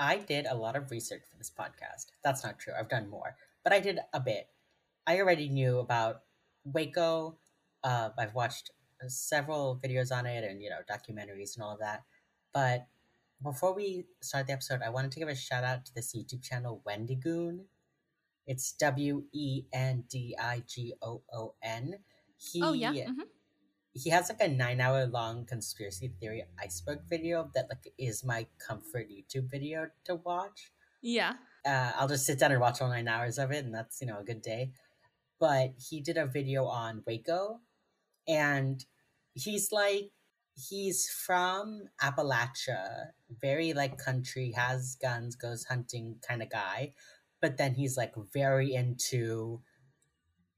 I did a lot of research for this podcast. That's not true. I've done more, but I did a bit. I already knew about Waco. Uh, I've watched several videos on it and you know documentaries and all of that. But before we start the episode, I wanted to give a shout out to this YouTube channel Wendigoon. It's W E N D I G O O N. He oh yeah. mhm. He has like a nine hour long conspiracy theory iceberg video that like is my comfort YouTube video to watch. Yeah. Uh, I'll just sit down and watch all nine hours of it, and that's you know a good day. But he did a video on Waco, and he's like he's from Appalachia, very like country, has guns, goes hunting kind of guy, but then he's like very into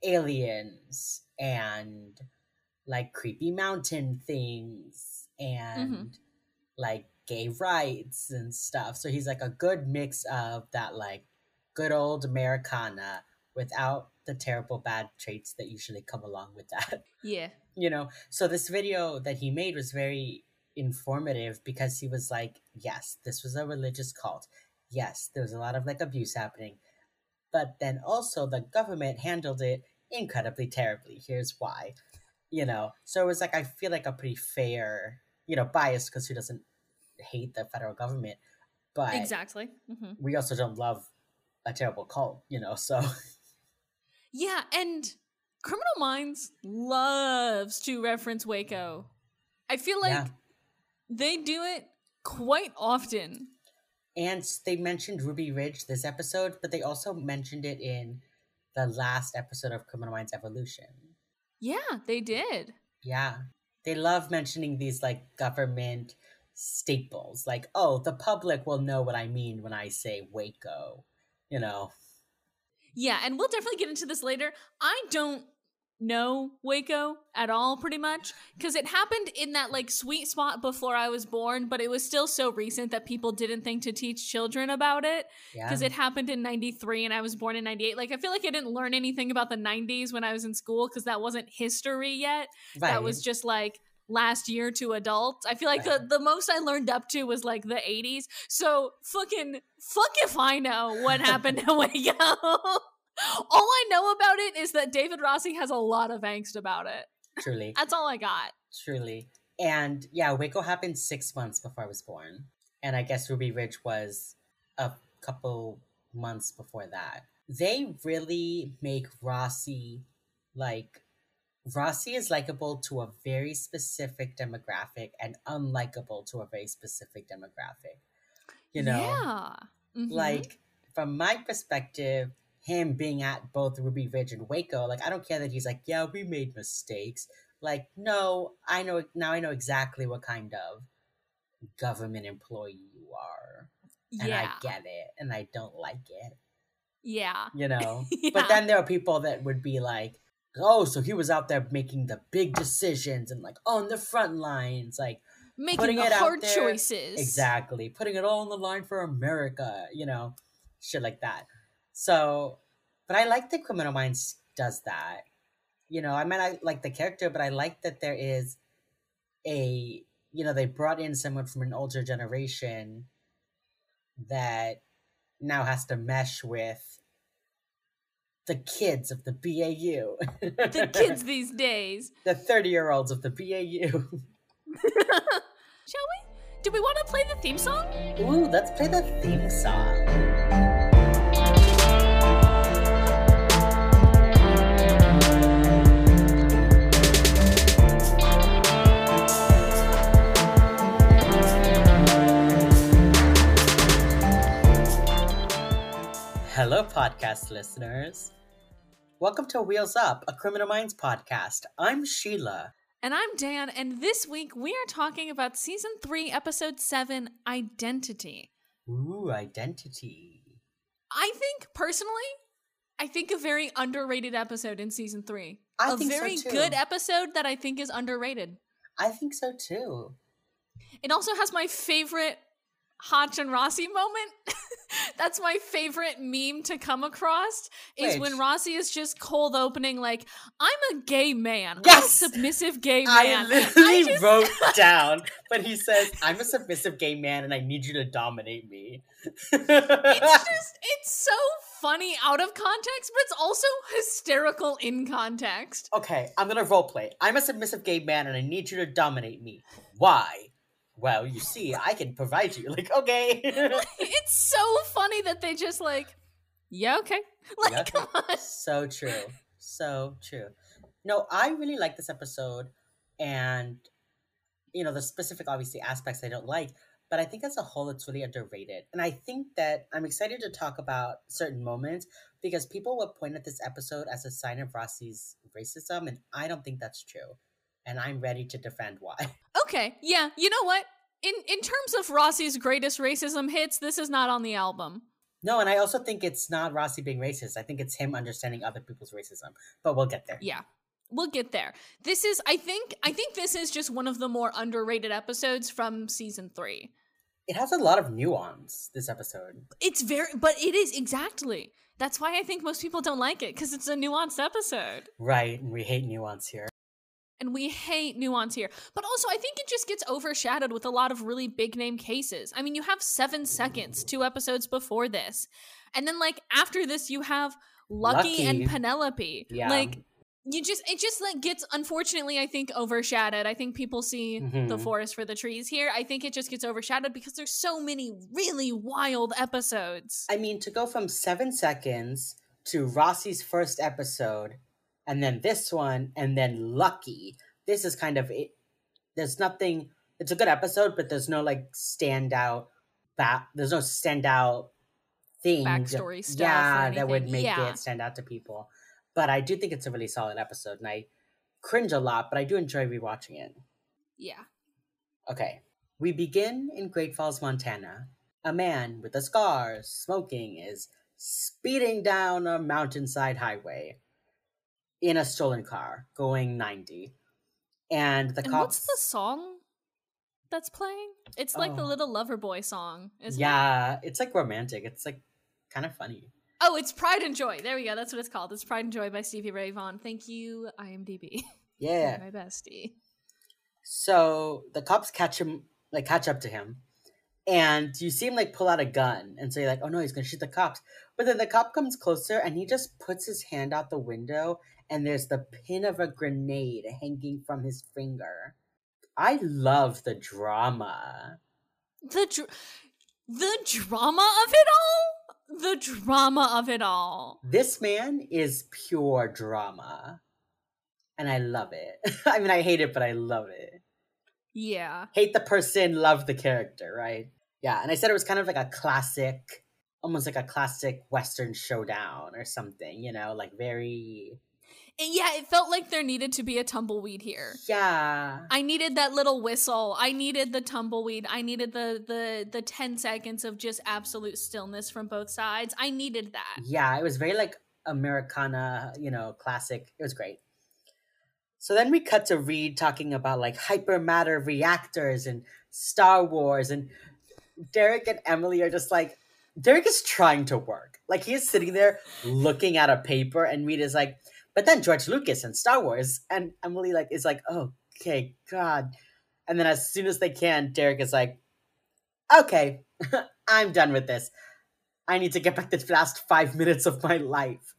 aliens and like creepy mountain things mm-hmm. and like gay rights and stuff. So he's like a good mix of that like good old Americana without the terrible bad traits that usually come along with that. Yeah. You know, so this video that he made was very informative because he was like, yes, this was a religious cult. Yes, there was a lot of like abuse happening. But then also the government handled it incredibly terribly. Here's why. You know, so it was like I feel like a pretty fair, you know, bias because who doesn't hate the federal government? But Exactly. hmm we also don't love a terrible cult, you know, so Yeah, and Criminal Minds loves to reference Waco. I feel like Yeah. they do it quite often. And they mentioned Ruby Ridge this episode, but they also mentioned it in the last episode of Criminal Minds Evolution. Yeah, they did. Yeah. They love mentioning these like government staples. Like, oh, the public will know what I mean when I say Waco. You know. Yeah, and we'll definitely get into this later. I don't know Waco at all, pretty much, because it happened in that like sweet spot before I was born, but it was still so recent that people didn't think to teach children about it Yeah. because it happened in 93 and I was born in 98. Like, I feel like I didn't learn anything about the 90s when I was in school because that wasn't history yet. That was just like last year to adults. I feel like the, the most I learned up to was like the 80s. So fucking fuck if I know what happened to Waco. All I know about it is that David Rossi has a lot of angst about it. truly. That's all I got. Truly. And yeah, Waco happened six months before I was born. And I guess Ruby Ridge was a couple months before that. They really make Rossi like Rossi is likable to a very specific demographic and unlikable to a very specific demographic. You know? Yeah. Mhm. Like from my perspective, him being at both Ruby Ridge and Waco, like I don't care that he's like, yeah, we made mistakes. Like, no, I know now I know exactly what kind of government employee you are. And yeah. I get it. And I don't like it. yeah. You know? Yeah. But then there are people that would be like, oh, so he was out there making the big decisions and like on the front lines, like Making putting the it out hard choices. Exactly. Putting it all on the line for America, you know, shit like that. So, but I like that Criminal Minds does that. You know, I mean, I like the character, but I like that there is a, you know, they brought in someone from an older generation that now has to mesh with the kids of the BAU. The kids these days. the 30 year olds of the BAU. Shall we? Do we want to play the theme song? Ooh, let's play the theme song. Hello, podcast listeners. Welcome to Wheels Up, a Criminal Minds podcast. I'm Sheila. And I'm Dan, and this week we are talking about season three, episode seven Identity. Ooh, identity. I think, personally, I think a very underrated episode in season three. I a think so very too. good episode that I think is underrated. I think so too. It also has my favorite Hotch and Rossi moment. That's my favorite meme to come across is Which? when Rossi is just cold opening like, I'm a gay man. I'm Yes! a submissive gay man." I literally just- wrote down when he says, "I'm a submissive gay man and I need you to dominate me." it's just it's so funny out of context, but it's also hysterical in context. okay, I'm gonna roleplay. I'm a submissive gay man and I need you to dominate me. Why? Well, you see, I can provide you. Like, okay. It's so funny that they just like, yeah, okay. Like, Yeah. come on. so true. So true. No, I really like this episode and you know, the specific obviously aspects I don't like, but I think as a whole it's really underrated. And I think that I'm excited to talk about certain moments because people will point at this episode as a sign of Rossi's racism and I don't think that's true. And I'm ready to defend why. Okay, yeah. You know what? In in terms of Rossi's greatest racism hits, this is not on the album. No, and I also think it's not Rossi being racist. I think it's him understanding other people's racism. But we'll get there. Yeah. We'll get there. This is I think I think this is just one of the more underrated episodes from season 3. It has a lot of nuance, this episode. It's very but it is exactly. That's why I think most people don't like it cuz it's a nuanced episode. Right, and we hate nuance here. And we hate nuance here. But also, I think it just gets overshadowed with a lot of really big name cases. I mean, you have seven seconds, two episodes before this. And then, like, after this, you have Lucky, Lucky. and Penelope. Yeah. Like, you just, it just, like, gets, unfortunately, I think, overshadowed. I think people see the Mhm. forest for the trees here. I think it just gets overshadowed because there's so many really wild episodes. I mean, to go from seven seconds to Rossi's first episode, and then this one, and then Lucky. This is kind of it. There's nothing. It's a good episode, but there's no like standout. Ba- there's no standout thing. Backstory stuff Yeah, that would make Yeah. it stand out to people. But I do think it's a really solid episode, and I cringe a lot, but I do enjoy rewatching it. Yeah. Okay. We begin in Great Falls, Montana. A man with a scar, smoking, is speeding down a mountainside highway in a stolen car, going 90. And the and cops. what's the song that's playing? It's like the Oh. Little Lover Boy song, isn't it? yeah, it's like romantic. It's like kind of funny. Oh, it's Pride and Joy. There we go. That's what it's called. It's Pride and Joy by Stevie Ray Vaughan. Thank you, IMDb. Yeah. my bestie. So the cops catch him, like catch up to him, and you see him like pull out a gun and say like, "Oh no, he's gonna shoot the cops." But then the cop comes closer and he just puts his hand out the window, and there's the pin of a grenade hanging from his finger. I love the drama. The dr- the drama of it all. The drama of it all. This man is pure drama, and I love it. I mean, I hate it, but I love it. Yeah. hate the person, love the character, right? Yeah, and I said it was kind of like a classic, almost like a classic Western showdown or something, you know, like very. And yeah, it felt like there needed to be a tumbleweed here. Yeah. I needed that little whistle. I needed the tumbleweed. I needed the the the 10 seconds of just absolute stillness from both sides. I needed that. Yeah, it was very like Americana, you know, classic. It was great. So then we cut to Reid talking about like hypermatter reactors and Star Wars, and Derek and Emily are just like, Derek is trying to work. Like he is sitting there looking at a paper, and Reid is like, but then George Lucas and Star Wars, and Emily like is like, oh, okay, God. And then as soon as they can, Derek is like, okay, I'm done with this. I need to get back the last five minutes of my life.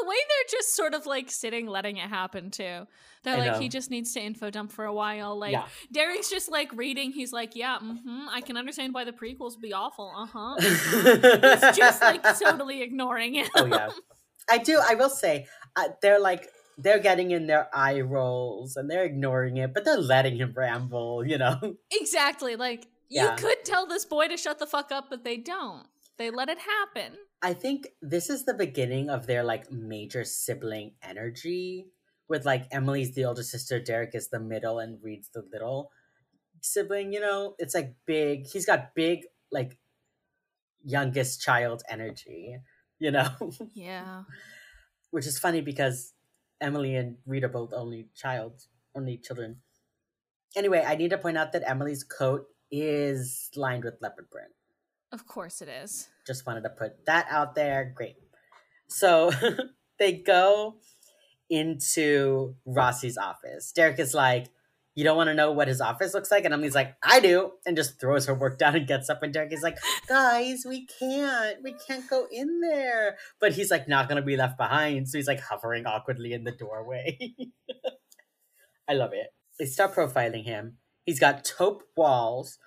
The way they're just sort of like sitting, letting it happen too. They're I like, know. he just needs to info dump for a while. Like, Yeah. Derek's just like reading. He's like, yeah, mm-hmm, I can understand why the prequels would be awful. Uh huh. He's just like totally ignoring it. oh yeah, I do. I will say uh, they're like they're getting in their eye rolls and they're ignoring it, but they're letting him ramble. You know. exactly. Like, Yeah. you could tell this boy to shut the fuck up, but they don't. They let it happen. I think this is the beginning of their like major sibling energy. With like Emily's the older sister, Derek is the middle, and Reid's the little sibling. You know, it's like big. He's got big like youngest child energy. You know, Yeah. which is funny because Emily and Reid are both only child, only children. Anyway, I need to point out that Emily's coat is lined with leopard print. Of course it is. Just wanted to put that out there. Great. So they go into Rossi's office. Derek is like, You don't want to know what his office looks like? And Emily's like, I do. And just throws her work down and gets up. And Derek is like, Guys, we can't. We can't go in there. But he's like, Not going to be left behind. So he's like hovering awkwardly in the doorway. I love it. They start profiling him. He's got taupe walls.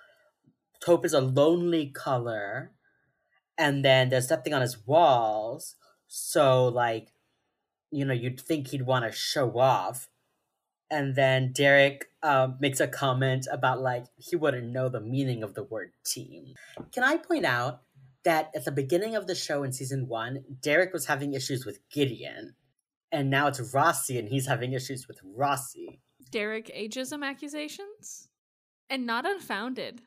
Taupe is a lonely color. And then there's nothing on his walls. So, like, you know, you'd think he'd want to show off. And then Derek um, makes a comment about, like, he wouldn't know the meaning of the word team. Can I point out that at the beginning of the show in season one, Derek was having issues with Gideon. And now it's Rossi, and he's having issues with Rossi. Derek ageism accusations? And not unfounded.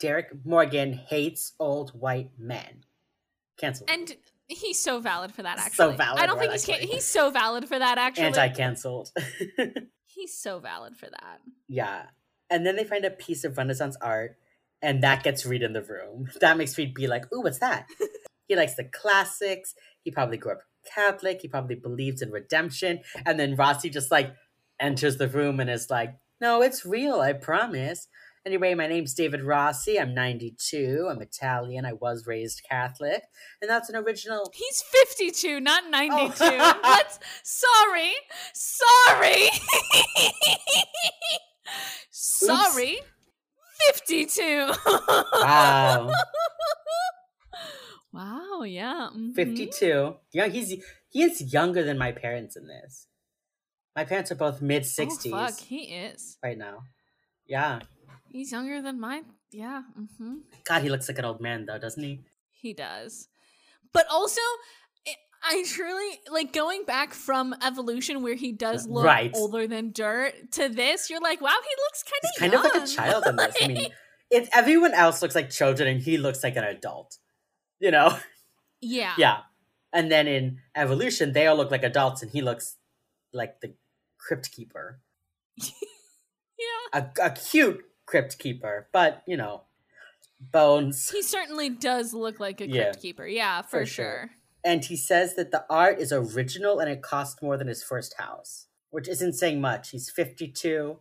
Derek Morgan hates old white men. Cancel. And he's so valid for that, Actually, So valid I don't think he's ca- he's so valid for that, actually. Anti-canceled. he's so valid for that. yeah. And then they find a piece of Renaissance art, and that gets Reid in the room. That makes Reid be like, "Ooh, what's that?" he likes the classics. He probably grew up Catholic. He probably believes in redemption. And then Rossi just like enters the room and is like, "No, it's real. I promise." Anyway, my name's David Rossi. I'm 92. I'm Italian. I was raised Catholic, and that's an original He's 52, not 92. Oh. Let's sorry. Sorry. sorry. 52. wow. wow, yeah. mhm. 52. Yeah, he's he is younger than my parents in this. My parents are both mid Oh, 60s fuck, he is. right now. Yeah. He's younger than mine. Yeah, hmm God, he looks like an old man though, doesn't he? he does. But also, I- I truly like going back from evolution, where he does look Right. older than dirt, to this. You're like, wow, he looks kind of kind of like a child in this. I mean, if everyone else looks like children and he looks like an adult. You know? yeah, Yeah. And then in evolution, they all look like adults and he looks like the crypt keeper. yeah. A, a cute crypt keeper, but you know, bones. He certainly does look like a Yeah. crypt keeper. Yeah, for, For sure. sure. and he says that the art is original and it cost more than his first house, which isn't saying much. He's 52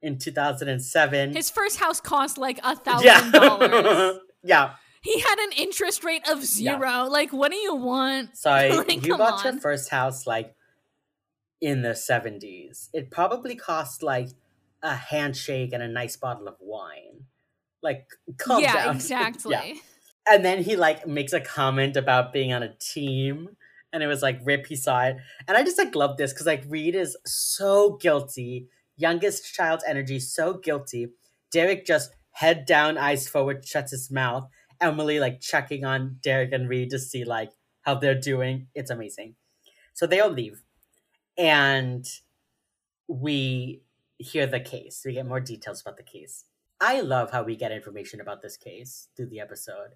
in 2007. His first house cost like a thousand dollars. yeah. yeah. He had an interest rate of zero. Like, what do you want? Sorry, Like, you bought your first house like in the 70s. It probably cost like a handshake and a nice bottle of wine. Like, calm yeah, down. exactly. Yeah. And then he like makes a comment about being on a team. And it was like rip, he saw it. And I just like love this because like Reid is so guilty. Youngest child's energy, so guilty. Derek just head down, eyes forward, shuts his mouth. Emily like checking on Derek and Reid to see like how they're doing. It's amazing. So they all leave. And we hear the case. We get more details about the case. I love how we get information about this case through the episode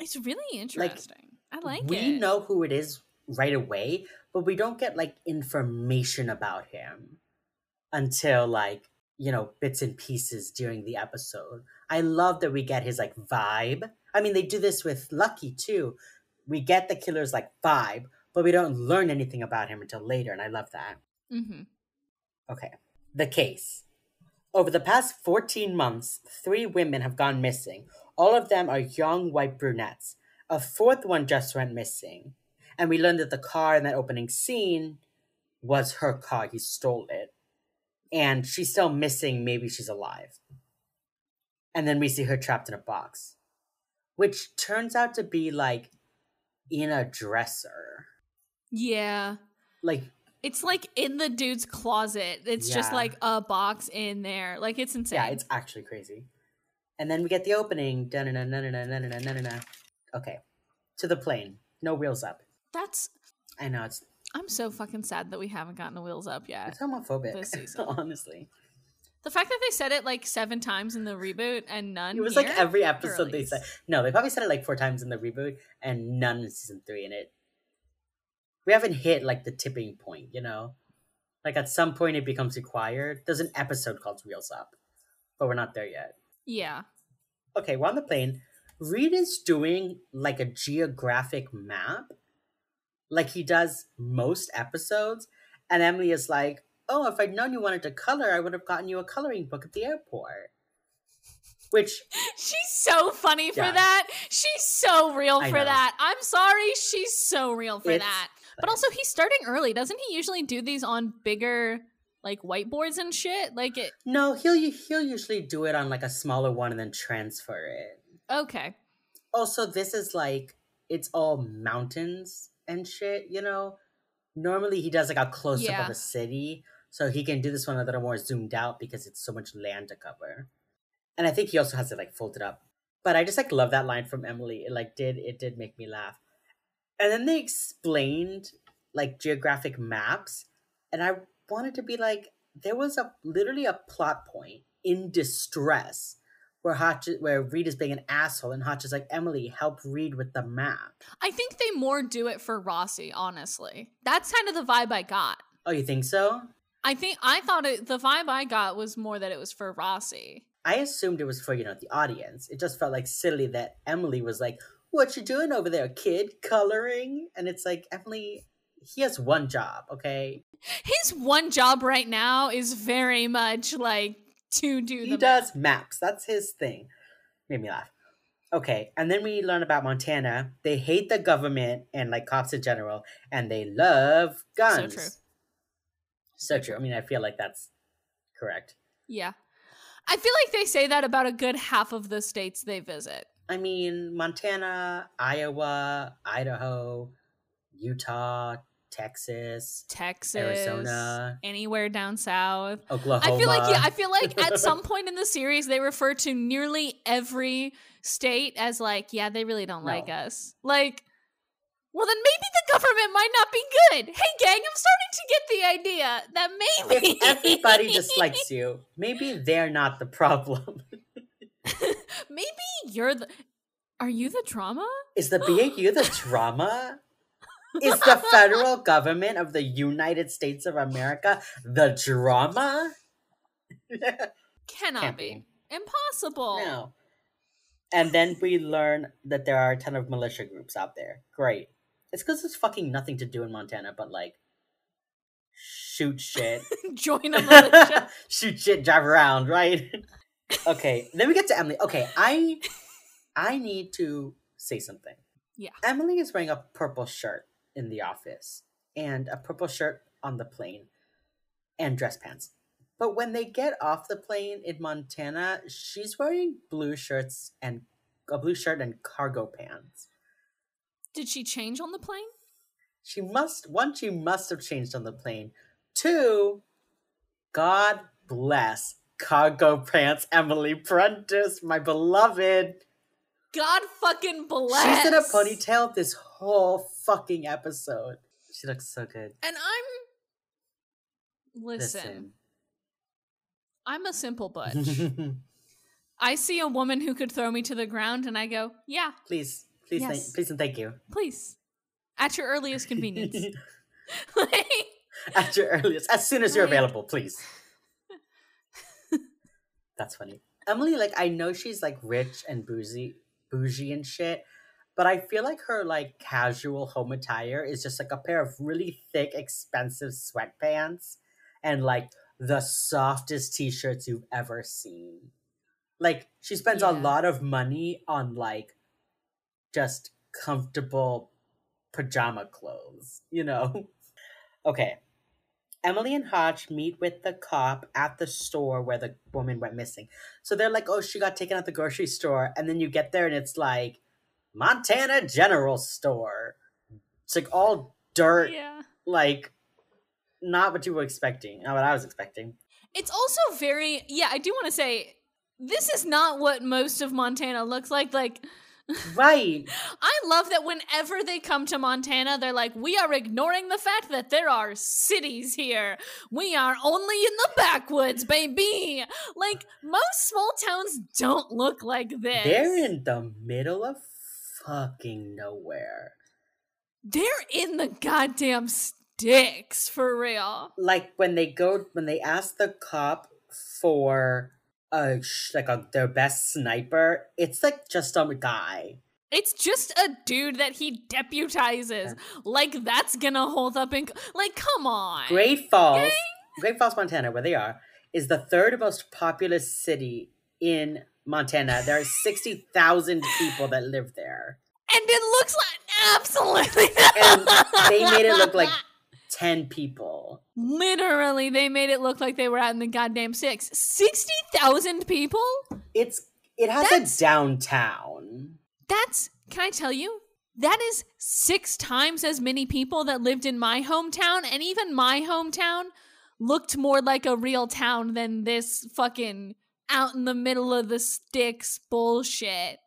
It's really interesting. I like we it. We know who it is right away, but we don't get like information about him until like, you know, bits and pieces during the episode. I love that we get his like vibe. I mean, they do this with Lucky too. We get the killer's like vibe, but we don't learn anything about him until later, and I love that. Mm-hmm. Okay. The case. Over the past 14 months, three women have gone missing. All of them are young white brunettes. A fourth one just went missing. And we learned that the car in that opening scene was her car. He stole it. And she's still missing. Maybe she's alive. And then we see her trapped in a box, which turns out to be like in a dresser. Yeah. Like, it's like in the dude's closet. It's yeah. just like a box in there. Like it's insane. Yeah, it's actually crazy. And then we get the opening. Okay. To the plane. No wheels up. That's I know it's I'm so fucking sad that we haven't gotten the wheels up yet. It's homophobic. This season. honestly. The fact that they said it like seven times in the reboot and none. It was here, like every episode they said. No, they probably said it like four times in the reboot and none in season three, and it we haven't hit like the tipping point, you know? Like at some point it becomes required. There's an episode called Wheels Up. But we're not there yet. Yeah. Okay, we're on the plane. Reid is doing like a geographic map, like he does most episodes, and Emily is like, "Oh, if I'd known you wanted to color, I would have gotten you a coloring book at the airport." Which She's so funny for that. She's so real I for know. that. I'm sorry, she's so real for It's that. But also, he's starting early. Doesn't he usually do these on bigger, like whiteboards and shit? Like it. no, he'll he'll usually do it on like a smaller one and then transfer it. Okay. Also, this is like it's all mountains and shit, you know. Normally, he does like a close up Yeah. of a city, so he can do this one a little more zoomed out because it's so much land to cover. And I think he also has it like folded up. But I just like love that line from Emily. It like did it did make me laugh. And then they explained like geographic maps, and I wanted to be like, there was a literally a plot point in distress where Hotch where Reid is being an asshole, and Hotch is like, Emily, help Reid with the map. I think they more do it for Rossi, honestly. That's kind of the vibe I got. Oh, you think so? I think I thought it, the vibe I got was more that it was for Rossi. I assumed it was for, you know, the audience. It just felt like silly that Emily was like, What you doing over there, kid? Coloring? And it's like, Emily, he has one job, okay? His one job right now is very much like to do He does maps. That's his thing. Made me laugh. Okay, and then we learn about Montana. They hate the government and like cops in general, and they love guns. So true. So true. I mean, I feel like that's correct. Yeah. I feel like they say that about a good half of the states they visit. I mean, Montana, Iowa, Idaho, Utah, Texas, Texas, Arizona, anywhere down south. Oklahoma. I feel like yeah, I feel like at some point in the series they refer to nearly every state as like, yeah, they really don't No. like us. Like well then maybe the government might not be good. Hey gang, I'm starting to get the idea that maybe if everybody dislikes you, maybe they're not the problem. maybe you're the Are you the drama? Is the you the drama? Is the federal government of the United States of America the drama? Cannot be. be. Impossible. No. And then we learn that there are a ton of militia groups out there. Great. It's because there's fucking nothing to do in Montana but like shoot shit. Join a militia. shoot shit, drive around, right? Okay, then we get to Emily. Okay, I I need to say something. Yeah. Emily is wearing a purple shirt in the office and a purple shirt on the plane and dress pants. But when they get off the plane in Montana, she's wearing blue shirts and a blue shirt and cargo pants. Did she change on the plane? She must one, she must have changed on the plane. Two, God bless cargo pants Emily Prentiss, my beloved. God fucking bless. She's in a ponytail this whole fucking episode. She looks so good. And I'm listen, I'm a simple butch. I see a woman who could throw me to the ground and I go, "Yeah, please, please, Yes. thank, please and thank you. please." At your earliest convenience. Like, At your earliest, as soon as you're Like- available, please. That's funny. Emily, like I know she's like rich and bougie, bougie and shit, but I feel like her like casual home attire is just like a pair of really thick, expensive sweatpants and like the softest t-shirts you've ever seen. Like she spends a lot of money on like just comfortable pajama clothes, you know? Okay. Emily and Hotch meet with the cop at the store where the woman went missing. So they're like, oh, she got taken at the grocery store. And then you get there and it's like, Montana General Store. It's like all dirt, yeah. like, not what you were expecting, not what I was expecting. It's also very yeah, I do want to say this is not what most of Montana looks like. Like Right. I love that whenever they come to Montana, they're like, we are ignoring the fact that there are cities here. We are only in the backwoods, baby. Like, most small towns don't look like this. They're in the middle of fucking nowhere. They're in the goddamn sticks, for real. like when they go when they ask the cop for a like a their best sniper, it's like just a guy. It's just a dude that he deputizes. Like that's gonna hold up in like come on. Great Falls, Great Falls, Montana, where they are, is the third most populous city in Montana. There are sixty thousand people that live there, And it looks like absolutely and they made it look like ten people. literally they made it look like they were out in the goddamn six. Sixty thousand people? It's it has That's- a downtown. That's can I tell you? That is six times as many people that lived in my hometown, and even my hometown looked more like a real town than this fucking out in the middle of the sticks bullshit.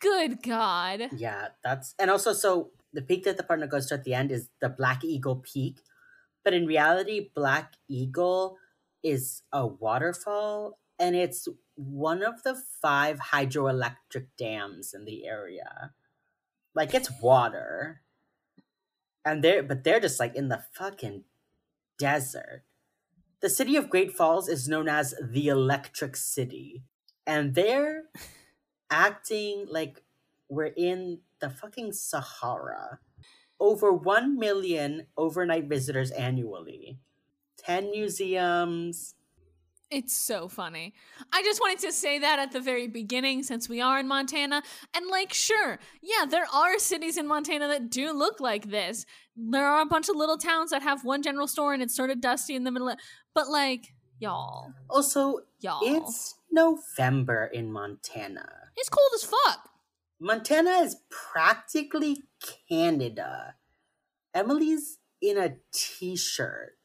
Good God. Yeah, that's and also so the peak that the partner goes to at the end is the Black Eagle Peak, but in reality, Black Eagle is a waterfall, and it's one of the five hydroelectric dams in the area. Like it's water, and they're but they're just like in the fucking desert. The city of Great Falls is known as the Electric City, and they're acting like we're in the fucking Sahara. Over 1 million overnight visitors annually. 10 museums. It's so funny. I just wanted to say that at the very beginning since we are in Montana. And, like, sure, yeah, there are cities in Montana that do look like this. There are a bunch of little towns that have one general store and it's sort of dusty in the middle of. But, like, y'all, Also, y'all. it's November in Montana. It's cold as fuck. Montana is practically Canada. Emily's in a t shirt.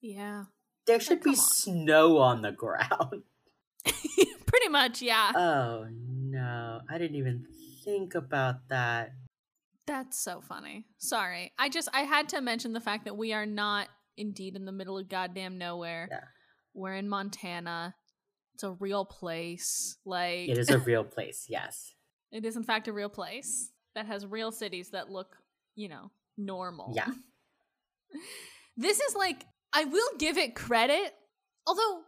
Yeah. There should be on. snow on the ground. Pretty much, yeah. Oh no, I didn't even think about that. That's so funny. Sorry. I just, I had to mention the fact that we are not indeed in the middle of goddamn nowhere. Yeah. We're in Montana. It's a real place. Like, It is a real place, yes. It is, in fact, a real place that has real cities that look, you know, normal. Yeah. this is like, I will give it credit, although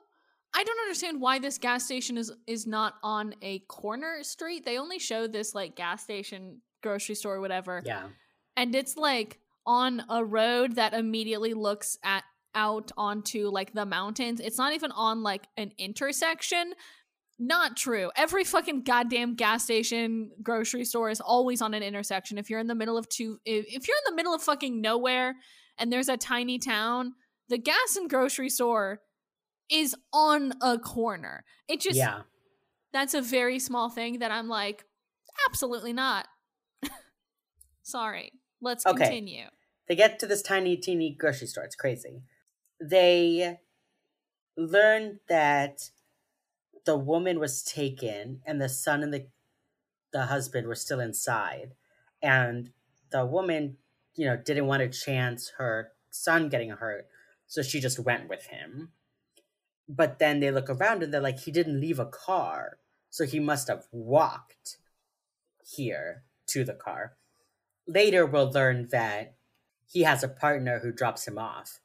I don't understand why this gas station is is not on a corner street. They only show this like gas station, grocery store, whatever, Yeah. and it's like on a road that immediately looks at out onto like the mountains. It's not even on like an intersection. Not true. Every fucking goddamn gas station, grocery store is always on an intersection. If you're in the middle of two if you're in the middle of fucking nowhere and there's a tiny town, the gas and grocery store is on a corner. It just yeah. that's a very small thing that I'm like, absolutely not. Sorry. Let's Okay. continue. They get to this tiny, teeny grocery store. It's crazy. They learn that the woman was taken and the son and the the husband were still inside. And the woman, you know, didn't want to chance her son getting hurt, so she just went with him. But then they look around and they're like, he didn't leave a car, so he must have walked here to the car. Later, we'll learn that he has a partner who drops him off,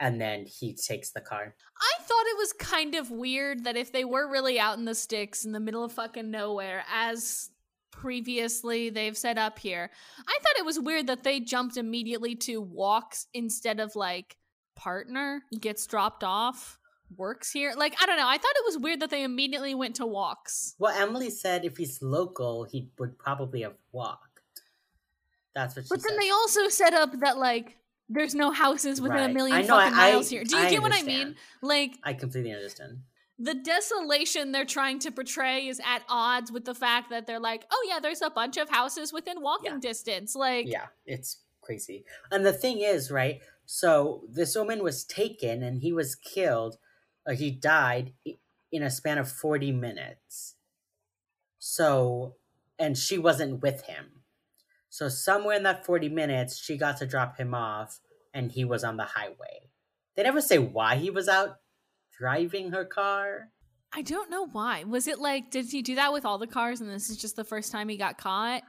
and then he takes the car. I thought it was kind of weird that if they were really out in the sticks in the middle of fucking nowhere, as previously they've set up here, I thought it was weird that they jumped immediately to walks instead of like partner gets dropped off, works here. Like, I don't know. I thought it was weird that they immediately went to walks. Well, Emily said if he's local, he would probably have walked. That's what she But then they also set up that like there's no houses within a million know, fucking I- miles here. Do you I get what I mean? Like I completely understand. the desolation they're trying to portray is at odds with the fact that they're like, oh yeah, there's a bunch of houses within walking Yeah. distance. Like, Yeah, it's crazy. And the thing is, right? So this woman was taken and he was killed, or he died in a span of 40 minutes. So, and she wasn't with him. So, somewhere in that 40 minutes, she got to drop him off and he was on the highway. They never say why he was out driving her car. I don't know why. Was it like, did he do that with all the cars and this is just the first time he got caught?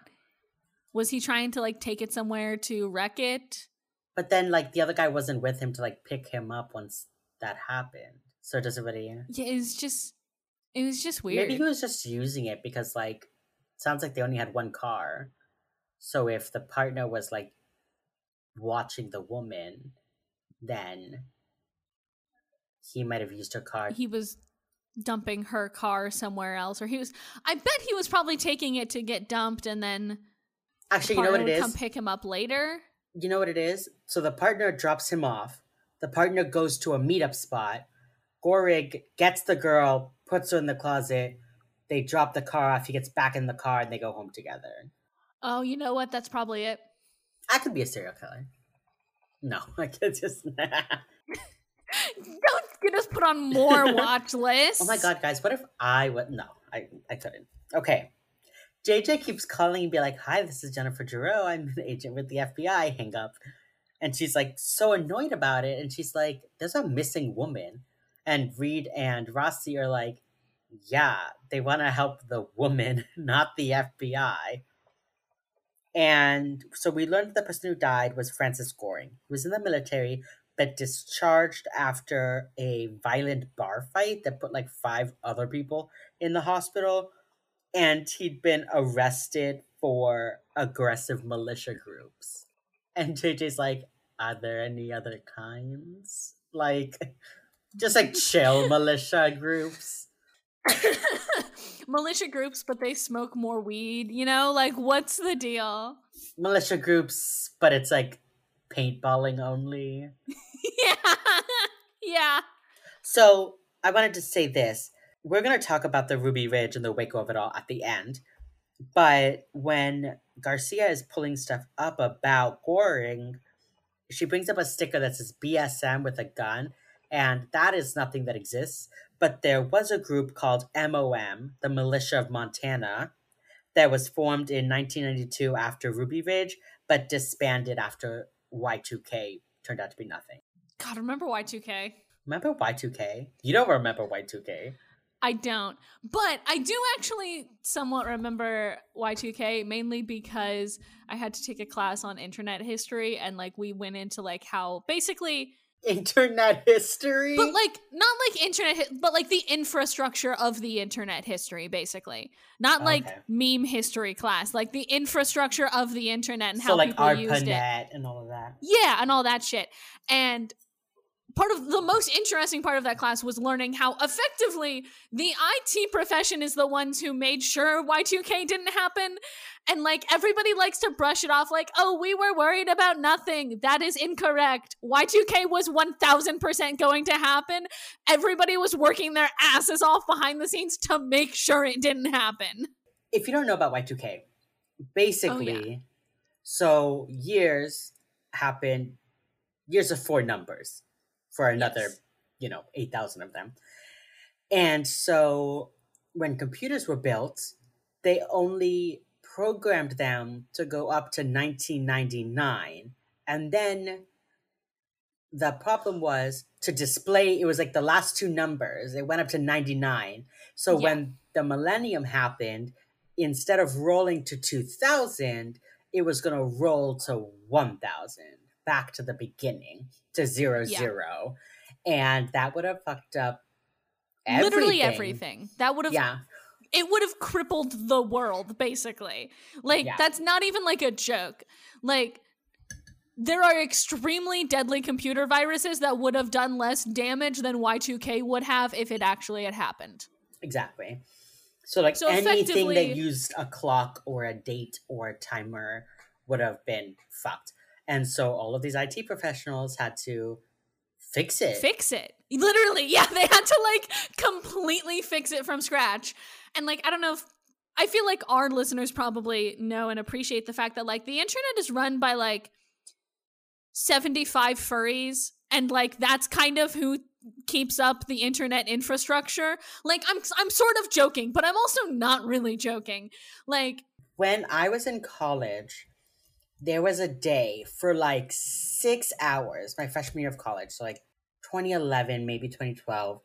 Was he trying to like take it somewhere to wreck it? But then, like, the other guy wasn't with him to, like, pick him up once that happened. So, doesn't really. Yeah, it's just It was just weird. Maybe he was just using it because like sounds like they only had one car. So if the partner was like watching the woman, then he might have used her car. he was dumping her car somewhere else or he was i bet he was probably taking it to get dumped and then Actually, you know what it would come pick him up later you know what it is? So the partner drops him off. The partner goes to a meetup spot. Goring gets the girl, puts her in the closet. They drop the car off. He gets back in the car and they go home together. Oh you know what that's probably it I could be a serial killer. No, I could just. don't get us put on more watch lists oh my god, guys! What if I would? No, I I couldn't. Okay. JJ keeps calling and be like, "Hi, this is Jennifer Jareau. I'm an agent with the FBI." Hang up, and she's like so annoyed about it, and she's like, "There's a missing woman," and Reid and Rossi are like, "Yeah, they want to help the woman, not the FBI." And so we learned the person who died was Francis Goring. He was in the military, but discharged after a violent bar fight that put like five other people in the hospital. And he'd been arrested for aggressive militia groups. And JJ's like, Are there any other kinds? Like, just like chill militia groups. militia groups but they smoke more weed you know like what's the deal Militia groups, but it's like paintballing only. yeah yeah So I wanted to say this. We're going to talk about the Ruby Ridge and the Waco of it all at the end. But when Garcia is pulling stuff up about Goring, she brings up a sticker that says BSM with a gun, and that is nothing that exists. But there was a group called MOM, the Militia of Montana, that was formed in 1992 after Ruby Ridge, but disbanded after Y2K turned out to be nothing. god remember y2k Remember Y2K? You don't remember Y2K. I don't. But I do actually somewhat remember Y2K mainly because I had to take a class on internet history and like we went into like how basically Internet history? but like not like internet hi- but like the infrastructure of the internet history basically. Not oh, like Okay. meme history class, like the infrastructure of the internet and so how like people used it. And all of that. Yeah, and all that shit. And part of the most interesting part of that class was learning how effectively the IT profession is the ones who made sure Y2K didn't happen. And like everybody likes to brush it off like, oh, we were worried about nothing. That is incorrect. Y2K was 1000% going to happen. Everybody was working their asses off behind the scenes to make sure it didn't happen. If you don't know about Y2K, basically, oh, so years happen, years of four numbers for another, Yes. you know, 8,000 of them. And so when computers were built, they only programmed them to go up to 1999. And then the problem was to display, it was like the last two numbers, it went up to 99. So Yeah. when the millennium happened, instead of rolling to 2000, it was going to roll to 1000, back to the beginning, to zero Yeah. zero. And that would have fucked up Literally everything. everything. That would have Yeah. it would have crippled the world basically like Yeah. that's not even like a joke like there are extremely deadly computer viruses that would have done less damage than Y2K would have if it actually had happened. Exactly. So like So anything that used a clock or a date or a timer would have been fucked. And so all of these IT professionals had to fix it. Fix it. Literally, yeah, they had to like completely fix it from scratch. And like I don't know if I feel like our listeners probably know and appreciate the fact that like the internet is run by like 75 furries and like that's kind of who keeps up the internet infrastructure. Like I'm I'm sort of joking, but I'm also not really joking. Like when I was in college, there was a day for like six hours, my freshman year of college, so like 2011, maybe 2012,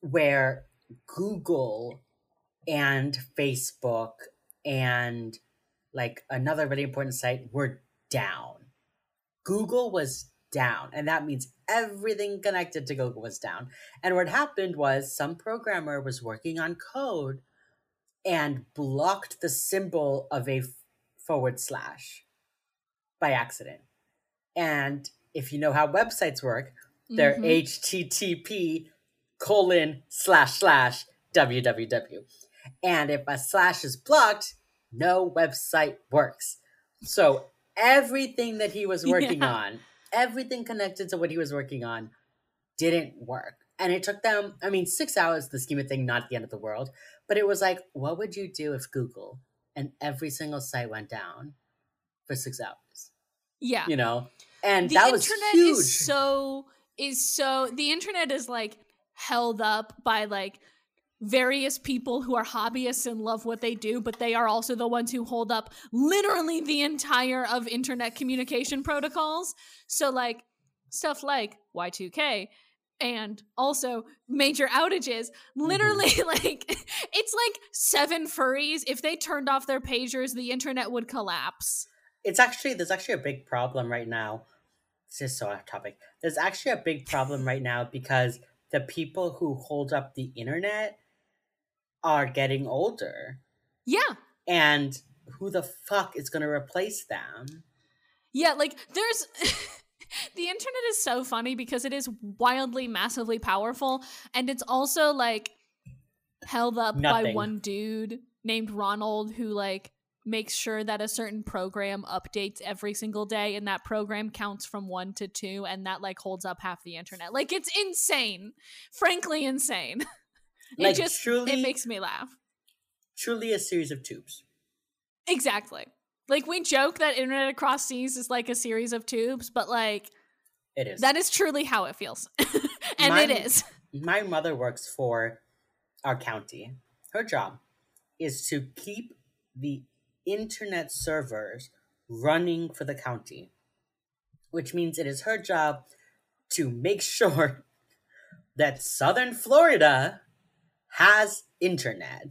where Google and Facebook and like another really important site were down. Google was down, and that means everything connected to Google was down. And what happened was some programmer was working on code and blocked the symbol of a forward slash by accident. And if you know how websites work, they're Mhm. HTTP colon slash slash www. And if a slash is blocked, no website works. So everything that he was working Yeah. on, everything connected to what he was working on, didn't work. And it took them, I mean, six hours, the scheme of thing, not the end of the world. But it was like, what would you do if Google and every single site went down for six hours? Yeah. You know? And the that was internet huge. is so is so the internet is like held up by like various people who are hobbyists and love what they do but they are also the ones who hold up literally the entire of internet communication protocols so like stuff like y2k and also major outages mm-hmm. literally like it's like seven furries if they turned off their pagers the internet would collapse it's actually there's actually a big problem right now. This is so off topic. There's actually a big problem right now because the people who hold up the internet are getting older. yeah And who the fuck is gonna replace them? Yeah, like there's the internet is so funny because it is wildly massively powerful and it's also like held up by one dude named Ronald who like makes sure that a certain program updates every single day and that program counts from 1 to 2 and that like holds up half the internet. Like it's insane. Frankly insane. Like it just truly it makes me laugh. truly a series of tubes. Exactly. Like we joke that internet across seas is like a series of tubes, but like It is. That is truly how it feels. and Mine- it is. my mother works for our county. Her job is to keep the internet servers running for the county, which means it is her job to make sure that Southern Florida has internet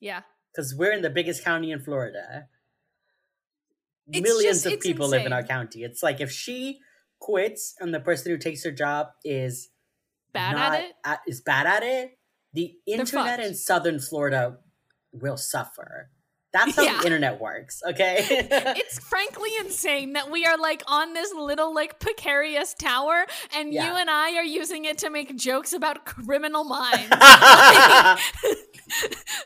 Yeah. because we're in the biggest county in Florida. It's Millions just- of people live in our county. It's like if she quits and the person who takes her job is Bad at it. at- is bad at it, the internet in Southern Florida will suffer. That's how Yeah. the internet works, okay? It's frankly insane that we are like on this little like precarious tower and Yeah. you and I are using it to make jokes about criminal minds.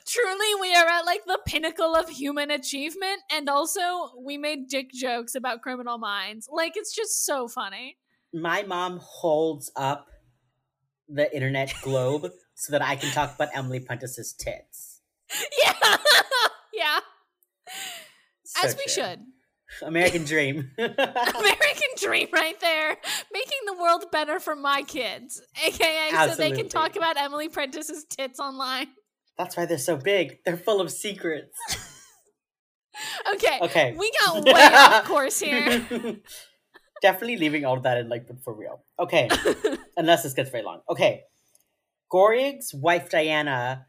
Truly, we are at like the pinnacle of human achievement, and also we made dick jokes about criminal minds. Like, it's just so funny. My mom holds up the internet globe so that I can talk about Emily Prentiss's tits. Yeah. Yeah. So As we true. should. American dream. American dream right there. Making the world better for my kids. AKA so they can talk about Emily Prentiss's tits online. That's why they're so big. They're full of secrets. Okay. Okay. We got way off course here. Definitely leaving all of that in, like, but for real. Okay. Unless this gets very long. Okay. Goring's wife, Diana,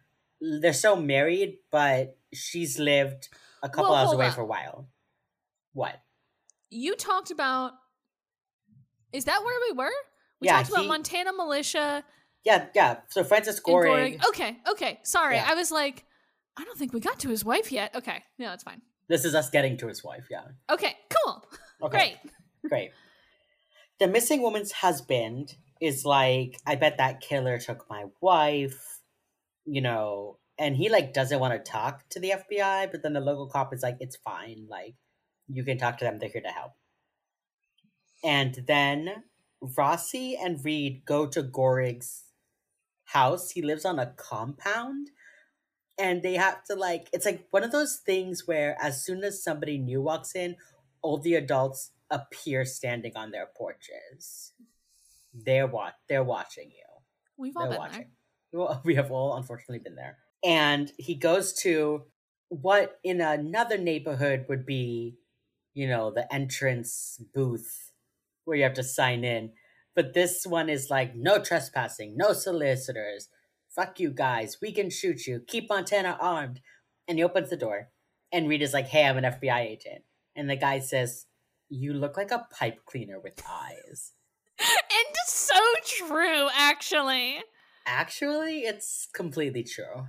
they're so married, but she's lived a couple Well, hours away for a while. What? you talked about Is that where we were? We Yeah, talked about he- Montana militia Yeah, yeah. So Francis Goring, Goring. Okay, okay. Sorry. Yeah. I was like I don't think we got to his wife yet. Okay. No, it's fine. this is us getting to his wife, yeah. Okay, cool. Okay. Great. Great. The missing woman's husband is like, I bet that killer took my wife, you know, and he like doesn't want to talk to the FBI, but then the local cop is like, it's fine, like you can talk to them, they're here to help. And then Rossi and Reid go to Goring's house. He lives on a compound. And they have to like it's like one of those things where as soon as somebody new walks in, all the adults appear standing on their porches. They're what they're watching you. We've all They're been watching. Well, we have all unfortunately been there. And he goes to what in another neighborhood would be, you know, the entrance booth where you have to sign in. But this one is like no trespassing, no solicitors. Fuck you guys. We can shoot you. Keep Montana armed. And he opens the door. And Reid is like, hey, I'm an FBI agent. And the guy says, You look like a pipe cleaner with eyes. and so true, actually. Actually, it's completely true.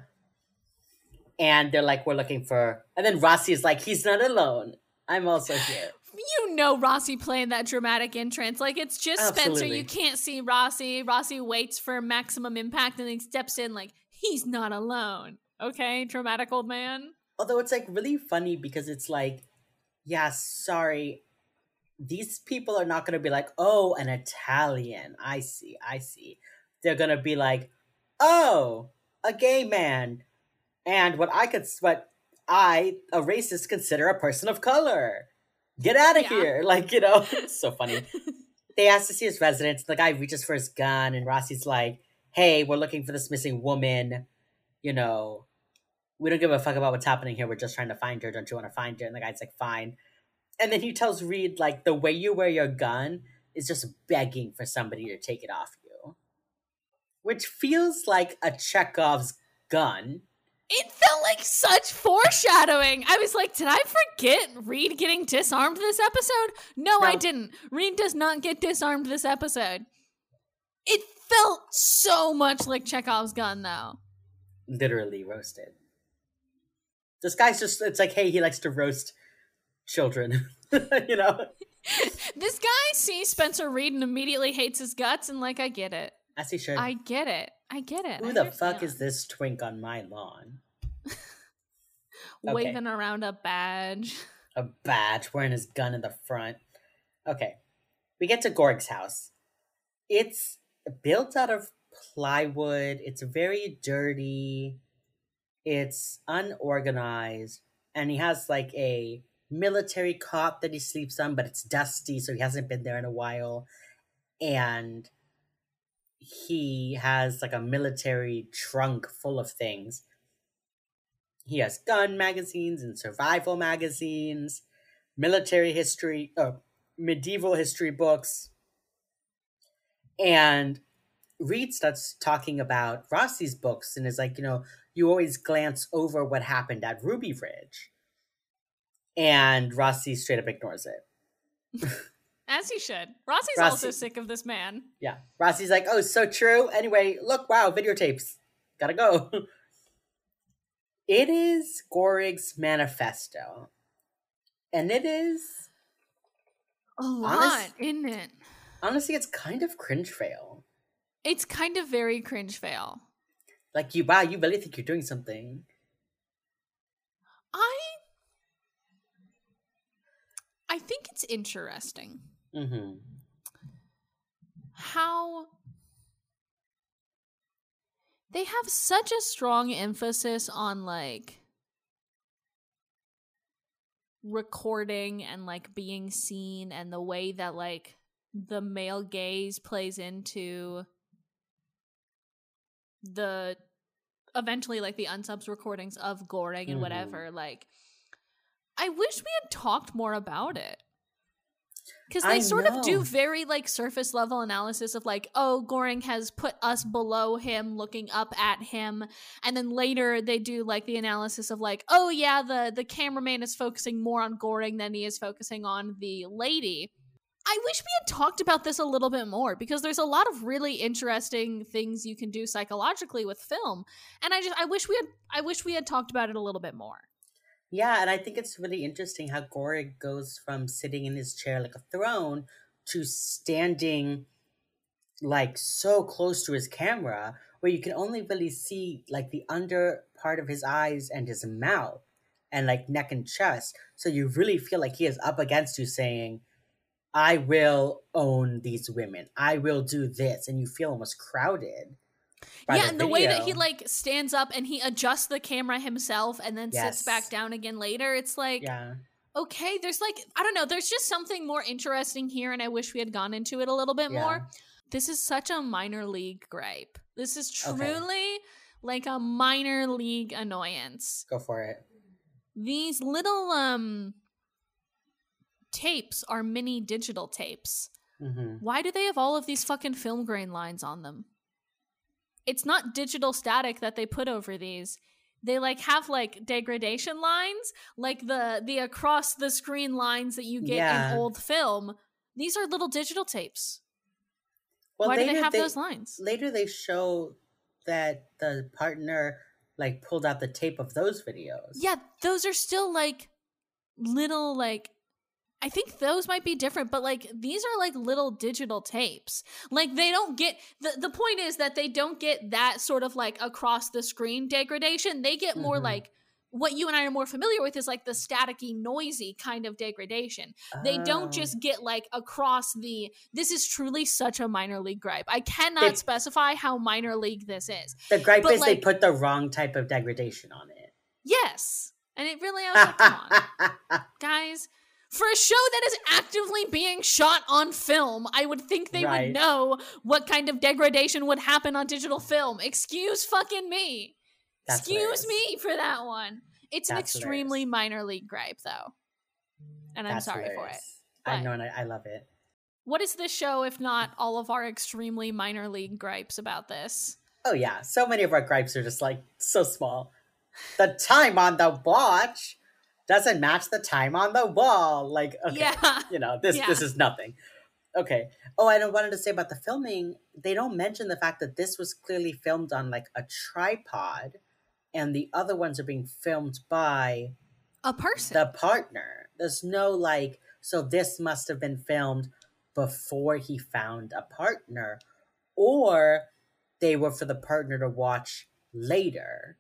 And they're like, we're looking for. And then Rossi is like, he's not alone. I'm also here. You know Rossi playing that dramatic entrance. Like it's just Spencer. You can't see Rossi. Rossi waits for maximum impact and then steps in like he's not alone. Okay, dramatic old man. Although it's like really funny because it's like, yeah, sorry. These people are not going to be like, oh, an Italian. I see, I see. They're going to be like, oh, a gay man. And what I could, what I, a racist, consider a person of color. Get out of Yeah. here. Like, you know, it's so funny. they ask to see his residence. The guy reaches for his gun, and Rossi's like, hey, we're looking for this missing woman. You know, we don't give a fuck about what's happening here. We're just trying to find her. Don't you want to find her? And the guy's like, fine. And then he tells Reid, like, the way you wear your gun is just begging for somebody to take it off you. Which feels like a Chekhov's gun. It felt like such foreshadowing. I was like, did I forget Reid getting disarmed this episode? No, I didn't. Reid does not get disarmed this episode. It felt so much like Chekhov's gun, though. Literally roasted. This guy's just, it's like, hey, he likes to roast children. you know? This guy sees Spencer Reid and immediately hates his guts, and like, I get it. As he should. I get it. I get it. Who I the fuck is this twink on my lawn? Okay. Waving around a badge. a badge, wearing his gun in the front. Okay. We get to Goring's house. It's built out of plywood. It's very dirty. It's unorganized. And he has like a military cot that he sleeps on, but it's dusty, so he hasn't been there in a while. And he has like a military trunk full of things. He has gun magazines and survival magazines, military history, uh, medieval history books. And Reid starts talking about Rossi's books and is like, you know, you always glance over what happened at Ruby Ridge. And Rossi straight up ignores it. As he should. Rossi's Rossi- also sick of this man. Yeah. Rossi's like, oh, so true. Anyway, look, wow, videotapes. Gotta go. it is Goring's manifesto. And it is, A lot, Honest- isn't it? honestly, it's kind of cringe fail. It's kind of very cringe fail. Like, you, wow, you really think you're doing something. I I think it's interesting Mm-hmm. how they have such a strong emphasis on like recording and like being seen and the way that like the male gaze plays into the eventually like the unsubs recordings of Goring and Mhm. whatever like I wish we had talked more about it. Because I they sort of do very like surface level analysis of like, oh, Goring has put us below him, looking up at him, and then later they do like the analysis of like, oh yeah, the the cameraman is focusing more on Goring than he is focusing on the lady. I wish we had talked about this a little bit more because there's a lot of really interesting things you can do psychologically with film, and I just I wish we had I wish we had talked about it a little bit more. Yeah, and I think it's really interesting how Goring goes from sitting in his chair like a throne to standing like so close to his camera where you can only really see like the under part of his eyes and his mouth and like neck and chest. So you really feel like he is up against you saying, I will own these women. I will do this. And you feel almost crowded. Yeah, and the way that he like stands up and he adjusts the camera himself and then Yes. sits back down again later, it's like Yeah. okay, there's like I don't know, there's just something more interesting here, and I wish we had gone into it a little bit Yeah. more. This is such a minor league gripe. This is Okay. truly like a minor league annoyance. Go for it. These little um tapes are mini digital tapes. hmm Why do they have all of these fucking film grain lines on them? It's not digital static that they put over these. They like have like degradation lines, like the the across the screen lines that you get Yeah. in old film. These are little digital tapes. Well, Why do they have those lines? Later, they show that the partner like pulled out the tape of those videos. Yeah, those are still like little like I think those might be different, but like these are like little digital tapes. Like they don't get the the point is that they don't get that sort of like across the screen degradation. They get more Mhm. like what you and I are more familiar with is like the staticky, noisy kind of degradation. They don't Oh. just get like across the this is truly such a minor league gripe. I cannot They- specify how minor league this is. the gripe but, is they put the wrong type of degradation on it. Yes. And it really I was like, come on. guys for a show that is actively being shot on film i would think they Right. would know what kind of degradation would happen on digital film excuse fucking me That's excuse me for that one it's an extremely hilarious. minor league gripe though and i'm That's sorry for it hilarious. I know, and I, I love it. what is this show if not all of our extremely minor league gripes about this Oh yeah, so many of our gripes are just like so small. The time on the watch doesn't match the time on the wall. Like, okay, yeah you know, this this is nothing. Okay. Oh, I wanted to say about the filming. They don't mention the fact that this was clearly filmed on like a tripod, and the other ones are being filmed by a person the partner. There's no like, so this must have been filmed before he found a partner, or they were for the partner to watch later.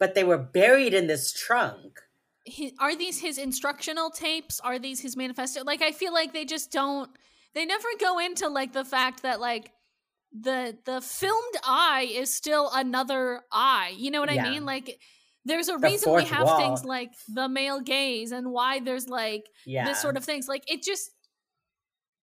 But they were buried in this trunk. Hi- are these his instructional tapes are these his manifesto like i feel like they just don't they never go into like the fact that like the the filmed eye is still another eye you know what Yeah. i mean like there's a The reason we have wall. things like the male gaze and why there's like Yeah. this sort of things like it just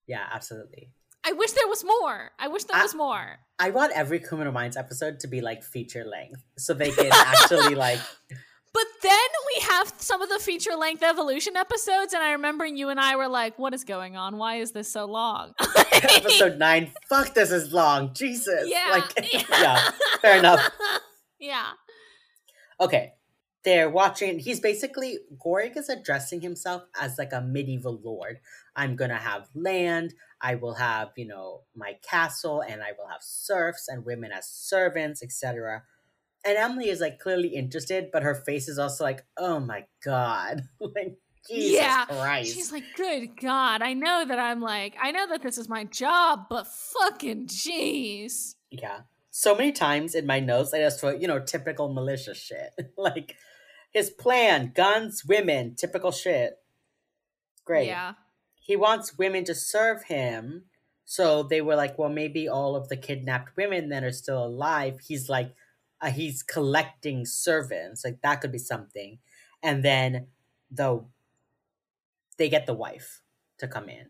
Yeah, absolutely. i wish there was more i wish there I- was more I want every Criminal Minds episode to be like feature length, so they can actually like. but then we have some of the feature length evolution episodes and i remember you and i were like what is going on why is this so long episode nine. Fuck, this is long. Jesus. Yeah. Like, yeah. Fair enough. Yeah. Okay. They're watching. He's basically Goring is addressing himself as like a medieval lord. I'm gonna have land. I will have you know my castle, and I will have serfs and women as servants, etc. And Emily is like clearly interested, but her face is also like, oh my god, like Jesus Yeah. Christ. She's like, good God, I know that I'm like, I know that this is my job, but fucking jeez. Yeah. So many times in my notes, I just wrote, you know, typical militia shit. like his plan, guns, women, typical shit. Great. Yeah. He wants women to serve him. So they were like, well, maybe all of the kidnapped women that are still alive. He's like, uh, he's collecting servants. Like that could be something. And then the they get the wife to come in.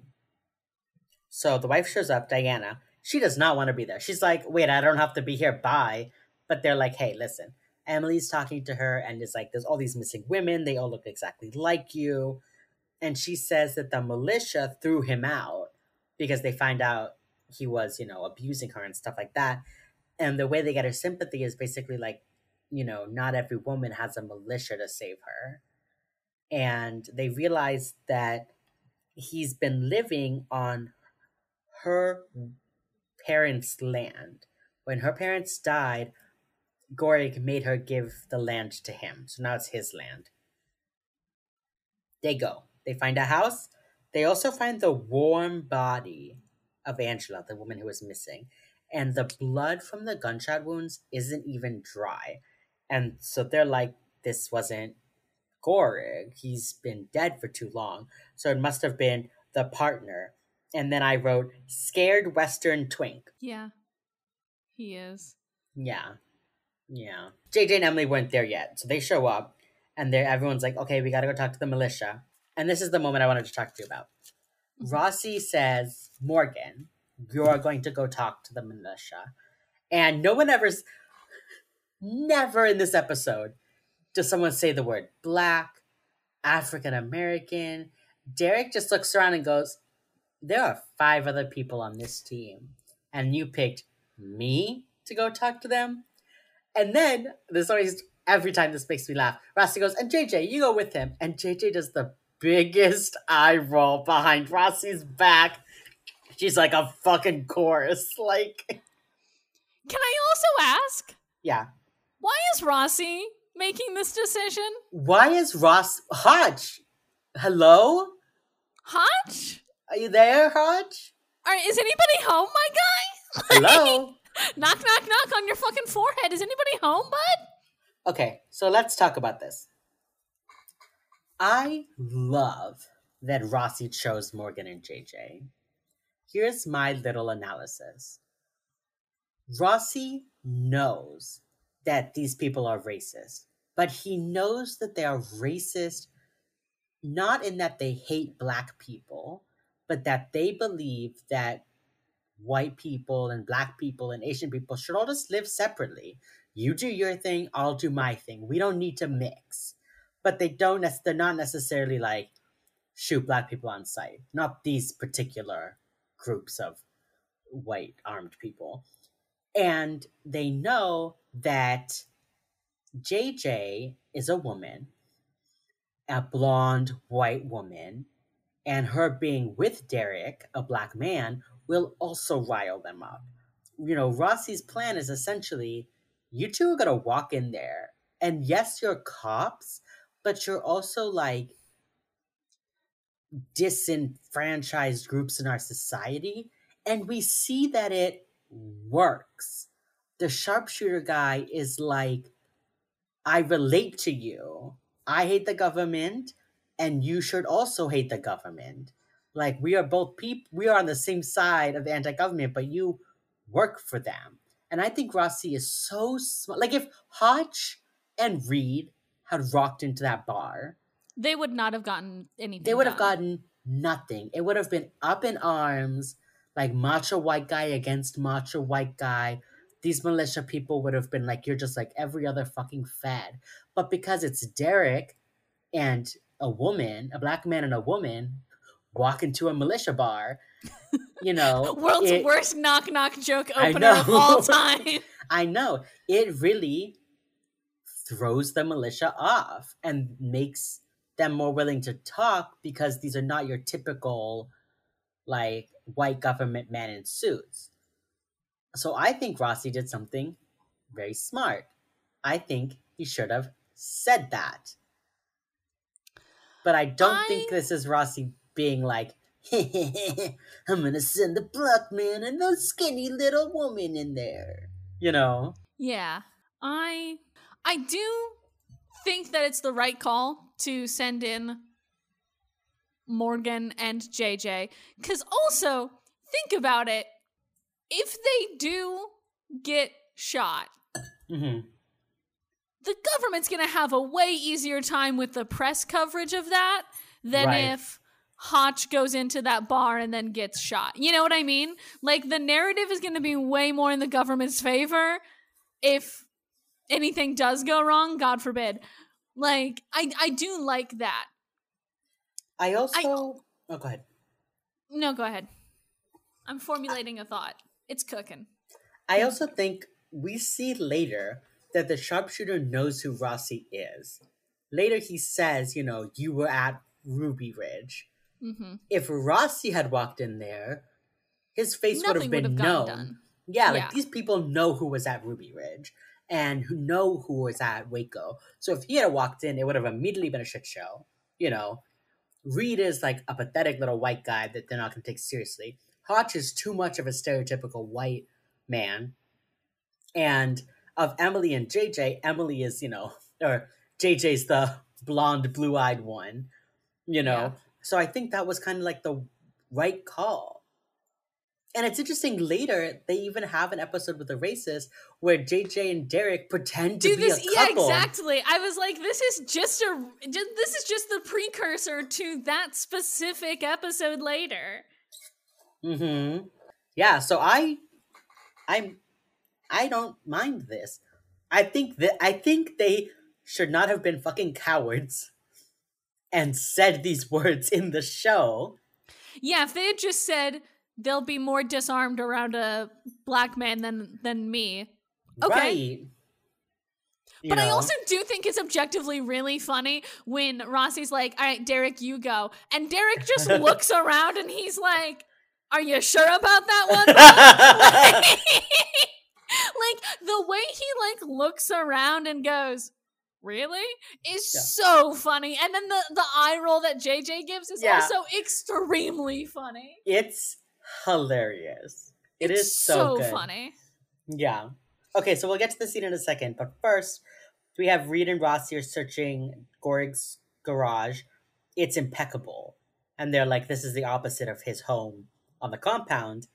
So the wife shows up, Diana. She does not want to be there. She's like, wait, I don't have to be here. Bye. But they're like, hey, listen. Emily's talking to her and is like, there's all these missing women. They all look exactly like you. And she says that the militia threw him out because they find out he was, you know, abusing her and stuff like that. And the way they get her sympathy is basically like, you know, not every woman has a militia to save her. And they realize that he's been living on her parents' land. When her parents died, Goring made her give the land to him. So now it's his land. They go. They find a house. They also find the warm body of Angela, the woman who was missing. And the blood from the gunshot wounds isn't even dry. And so they're like, this wasn't Goring. He's been dead for too long. So it must have been the partner. And then I wrote, scared Western twink. Yeah. He is. Yeah. Yeah. JJ and Emily weren't there yet. So they show up and they're everyone's like, okay, we gotta go talk to the militia. And this is the moment I wanted to talk to you about. Mhm. Rossi says, Morgan, you're going to go talk to the militia. And no one ever, never in this episode does someone say the word black, African American. Derek just looks around and goes, there are five other people on this team. And you picked me to go talk to them. And then there's always every time this makes me laugh. Rossi goes, and JJ, you go with him. And JJ does the biggest eye roll behind Rossi's back. She's like a fucking chorus. Like, Can I also ask yeah. why is Rossi making this decision? Why is Ross Hotch? Hello? Hotch? Are you there, Hotch? Are, is anybody home, my guy? Hello? knock, knock, knock on your fucking forehead. Is anybody home, bud? okay, so let's talk about this. I love that Rossi chose Morgan and JJ. Here's my little analysis Rossi knows that these people are racist, but he knows that they are racist not in that they hate black people, but that they believe that white people and black people and Asian people should all just live separately. You do your thing, I'll do my thing. We don't need to mix. But they don't, they're not necessarily like shoot black people on sight. Not these particular groups of white armed people. And they know that JJ is a woman, a blonde white woman, and her being with Derek, a black man, will also rile them up. You know, Rossi's plan is essentially you two are gonna walk in there, and yes, you're cops, but you're also like disenfranchised groups in our society, and we see that it works. The sharpshooter guy is like, I relate to you. I hate the government, and you should also hate the government. Like we are both people, we are on the same side of the anti-government, but you work for them. And I think Rossi is so smart. Like if Hotch and Reid had rocked into that bar, They would not have gotten anything. they would have gotten nothing. It would have been up in arms, like macho white guy against macho white guy. These militia people would have been like, you're just like every other fucking fad. But because it's Derek and a woman, a black man and a woman, walk into a militia bar, you know. World's it- worst knock knock joke opener of all time. I know. It really throws the militia off and makes them more willing to talk because these are not your typical like white government men in suits. So I think Rossi did something very smart. I think he should have said that. But I don't think this is Rossi being like, I'm gonna send the black man and the skinny little woman in there. You know? Yeah. I I do think that it's the right call to send in Morgan and JJ cuz also think about it if they do get shot hmm the government's going to have a way easier time with the press coverage of that than Right. if Hotch goes into that bar and then gets shot. You know what I mean? Like the narrative is going to be way more in the government's favor if anything does go wrong, God forbid. Like I I do like that. I also. oh, go ahead. No, go ahead. I'm formulating a thought. It's cooking. I also think we see later that the sharpshooter knows who Rossi is. Later, he says, you know, you were at Ruby Ridge. Mhm. If Rossi had walked in there, his face would Nothing have would been have gotten known. done. Yeah, like Yeah. these people know who was at Ruby Ridge and who know who was at Waco. So if he had walked in, it would have immediately been a shit show. You know, Reid is like a pathetic little white guy that they're not going to take seriously. Hotch is too much of a stereotypical white man. And of Emily and JJ, Emily is, you know, or JJ's the blonde, blue eyed one, you know. Yeah. So I think that was kind of like the right call. And it's interesting later, they even have an episode with a racist where JJ and Derek pretend to Do be this, a yeah, exactly. I was like, this is just a, this is just the precursor to that specific episode later. Mm-hmm. Yeah, so I I'm I don't mind this. I think that I think they should not have been fucking cowards and said these words in the show. Yeah, if they had just said they'll be more disarmed around a black man than than me. Okay. Right. But I also do think it's objectively really funny when Rossi's like, "All right, Derek, you go," and Derek just looks around and he's like, Are you sure about that one? like, like, the way he like looks around and goes, "Really?" is Yeah. so funny. And then the the eye roll that JJ gives is Yeah. also extremely funny. It's hilarious. It It's is so, good. funny. Yeah. Okay, so we'll get to the scene in a second, but first we have Reid and Ross here searching Goring's garage. It's impeccable. And they're like, this is the opposite of his home on the compound.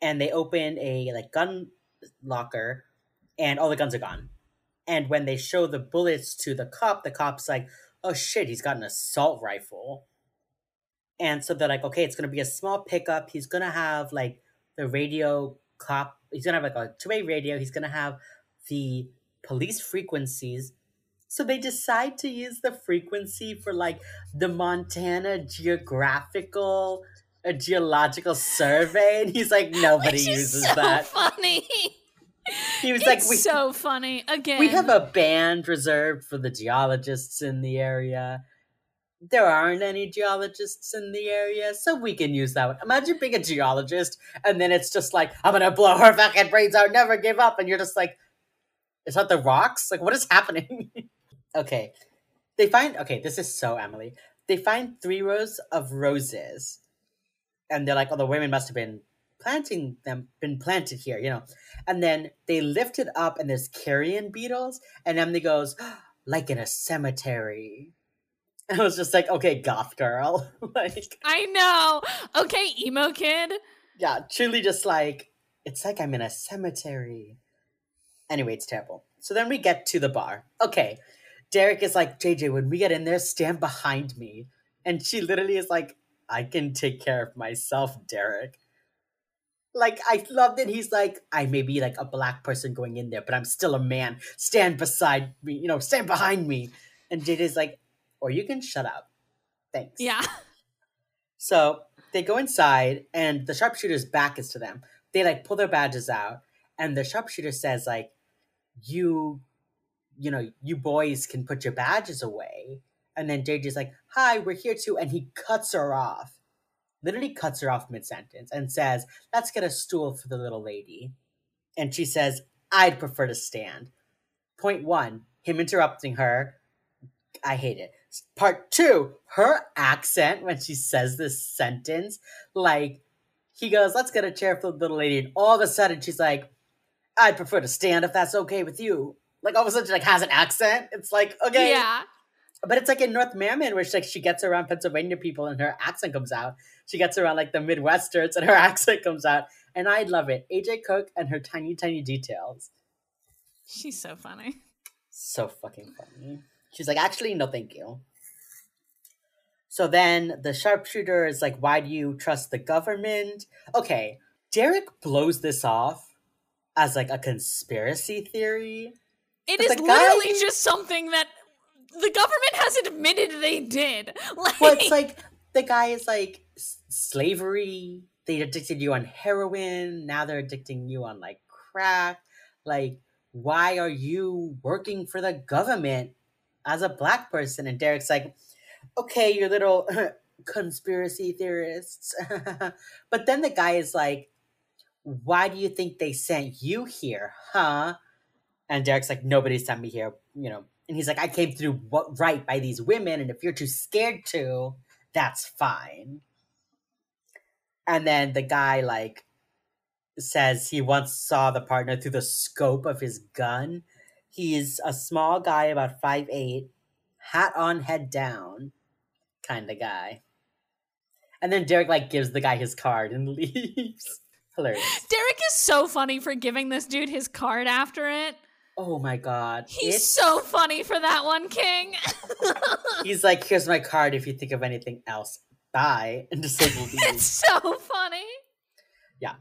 And they open a like gun locker and all the guns are gone. And when they show the bullets to the cop, the cop's like, oh shit, he's got an assault rifle. And so they're like, okay, it's gonna be a small pickup. He's gonna have like the radio cop. He's gonna have like a two-way radio. He's gonna have the police frequencies. So they decide to use the frequency for like the Montana Geographical, a geological survey, and he's like, nobody uses so that. funny. He was it's like, we so funny. Again, we have a band reserved for the geologists in the area. There aren't any geologists in the area, so we can use that one. Imagine being a geologist and then it's just like, I'm gonna blow her fucking brains out, never give up, and you're just like, is that the rocks? Like, what is happening? okay. They find okay, this is so Emily. They find three rows of roses. And they're like, oh, the women must have been planting them, been planted here, you know. And then they lift it up, and there's carrion beetles. And Emily goes, like in a cemetery. And I was just like, okay, goth girl. like, I know. Okay, emo kid. yeah, truly just like, it's like I'm in a cemetery. Anyway, it's terrible. So then we get to the bar. Okay, Derek is like, JJ, when we get in there, stand behind me. And she literally is like, I can take care of myself, Derek. Like, I love that he's like, I may be like a black person going in there, but I'm still a man. Stand beside me, you know, stand behind me. And JJ's like, or you can shut up. Thanks. Yeah. So they go inside, and the sharpshooter's back is to them. They like pull their badges out, and the sharpshooter says like, "You, you know, you boys can put your badges away." And then JJ's like, "Hi, we're here too," and he cuts her off. Literally cuts her off mid sentence and says, "Let's get a stool for the little lady." And she says, "I'd prefer to stand." Point one: him interrupting her. I hate it. Part two, her accent when she says this sentence, like he goes, "Let's get a chair for the little lady," and all of a sudden she's like, "I'd prefer to stand if that's okay with you." Like all of a sudden she like has an accent. It's like okay, Yeah. but it's like in North Merriman, where she, like she gets around Pennsylvania people and her accent comes out. She gets around like the Midwesterns and her accent comes out, and I love it. AJ Cook and her tiny, tiny details, She's so funny. so fucking funny. She's like, actually, no, thank you. So then the sharpshooter is like, why do you trust the government? Okay, Derek blows this off as like a conspiracy theory. It is guy- literally just something that the government has admitted they did. Like, Well, it's like the guy is like slavery. They addicted you on heroin. Now they're addicting you on like crack. Like, why are you working for the government as a black person? And Derek's like, okay, you little conspiracy theorists. but then the guy is like, why do you think they sent you here, huh? And Derek's like, nobody sent me here, you know. And he's like, I came through what right by these women, and if you're too scared to, that's fine. And then the guy like says he once saw the partner through the scope of his gun. He's a small guy, about five eight, hat on, head down, kind of guy. And then Derek like gives the guy his card and leaves. Hilarious. Derek is so funny for giving this dude his card after it. Oh my god. He's It's- so funny for that one, King. he's like, here's my card if you think of anything else. Bye. And just like it's so funny. Yeah.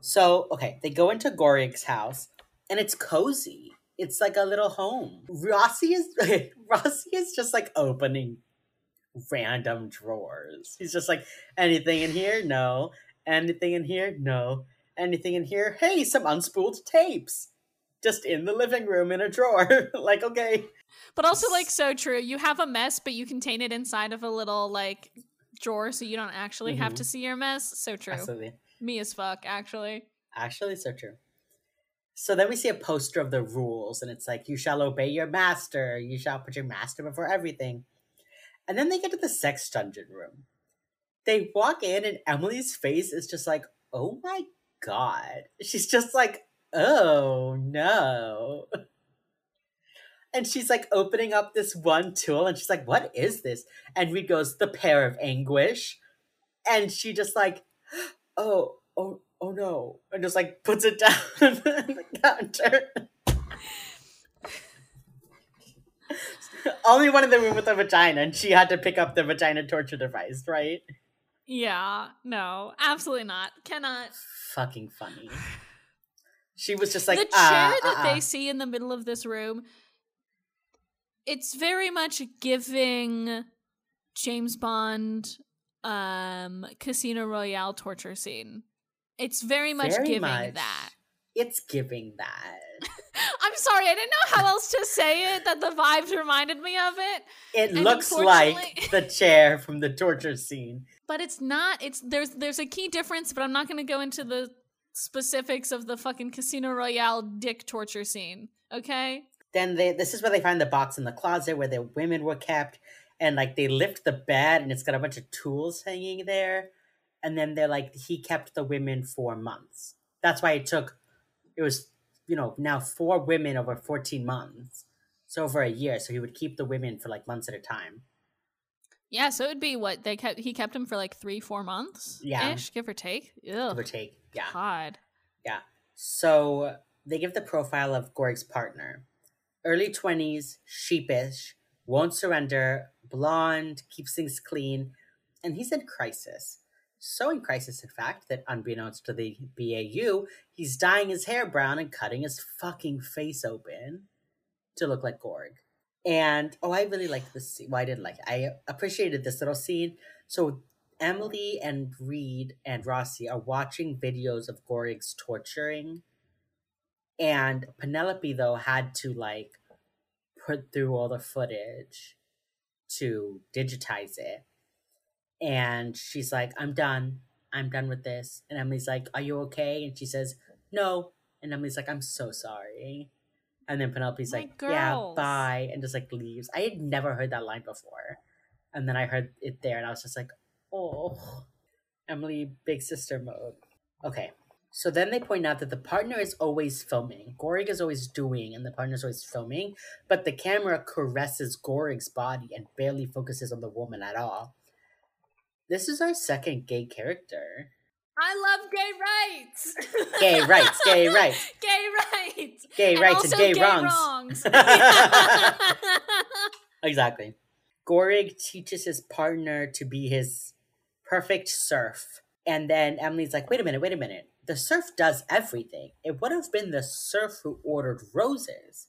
So, okay, they go into Goring's house and it's cozy. It's like a little home. Rossi is Rossi is just like opening random drawers. He's just like, anything in here? No. Anything in here? No. Anything in here? Hey, some unspooled tapes. Just in the living room in a drawer. like, okay. But also, like, so true. You have a mess, but you contain it inside of a little, like, drawer so you don't actually have mm-hmm. to see your mess. So true. Absolutely. Me as fuck, actually. Actually, so true. So then we see a poster of the rules, and it's like, you shall obey your master, you shall put your master before everything. And then they get to the sex dungeon room. They walk in, and Emily's face is just like, oh my god. She's just like, oh no. And she's like opening up this one tool, and she's like, what is this? And Reid goes, the pear of anguish. And she just like, oh, oh, oh no, and just like puts it down on the counter. Only one in the room with a vagina, and she had to pick up the vagina torture device, right? Yeah, no, absolutely not. Cannot. Fucking funny. She was just like the chair "Ah, that ah, ah." they see in the middle of this room. It's very much giving James Bond um Casino Royale torture scene. It's very much Very giving much. that. It's giving that. I'm sorry, I didn't know how else to say it that the vibes reminded me of it. It And looks like the chair from the torture scene. But it's not. It's there's there's a key difference, but I'm not going to go into the specifics of the fucking Casino Royale dick torture scene. Okay? Then they this is where they find the box in the closet where the women were kept, and like they lift the bed and it's got a bunch of tools hanging there, and then they're like he kept the women for months. That's why it took. It was you know now four women over fourteen months, so over a year. So he would keep the women for like months at a time. Yeah, so it'd be what they kept. He kept him for like three, four months, Yeah. ish, give or take. Give or take. Yeah. God. Yeah so they give the profile of Goring's partner. Early 20s, sheepish, won't surrender, blonde, keeps things clean, and he's in crisis. So in crisis, in fact, that unbeknownst to the BAU, he's dyeing his hair brown and cutting his fucking face open to look like Goring. And oh, I really liked this scene. Well, I didn't like it. I appreciated this little scene. So Emily and Reid and Rossi are watching videos of Goring's torturing. And Penelope, though, had to like put through all the footage to digitize it. And she's like, I'm done. I'm done with this. And Emily's like, Are you okay? And she says, No. And Emily's like, I'm so sorry. And then Penelope's My like, Yeah, bye. And just like leaves. I had never heard that line before. And then I heard it there and I was just like, Oh, Emily, big sister mode. Okay. So then they point out that the partner is always filming. Goring is always doing, and the partner's always filming, but the camera caresses Goring's body and barely focuses on the woman at all. This is our second gay character. I love gay rights. Gay rights, gay rights, gay rights. gay rights, and also gay, wrongs. wrongs. Exactly. Goring teaches his partner to be his perfect serf. And then Emily's like, wait a minute, wait a minute. The serf does everything. It would have been the serf who ordered roses.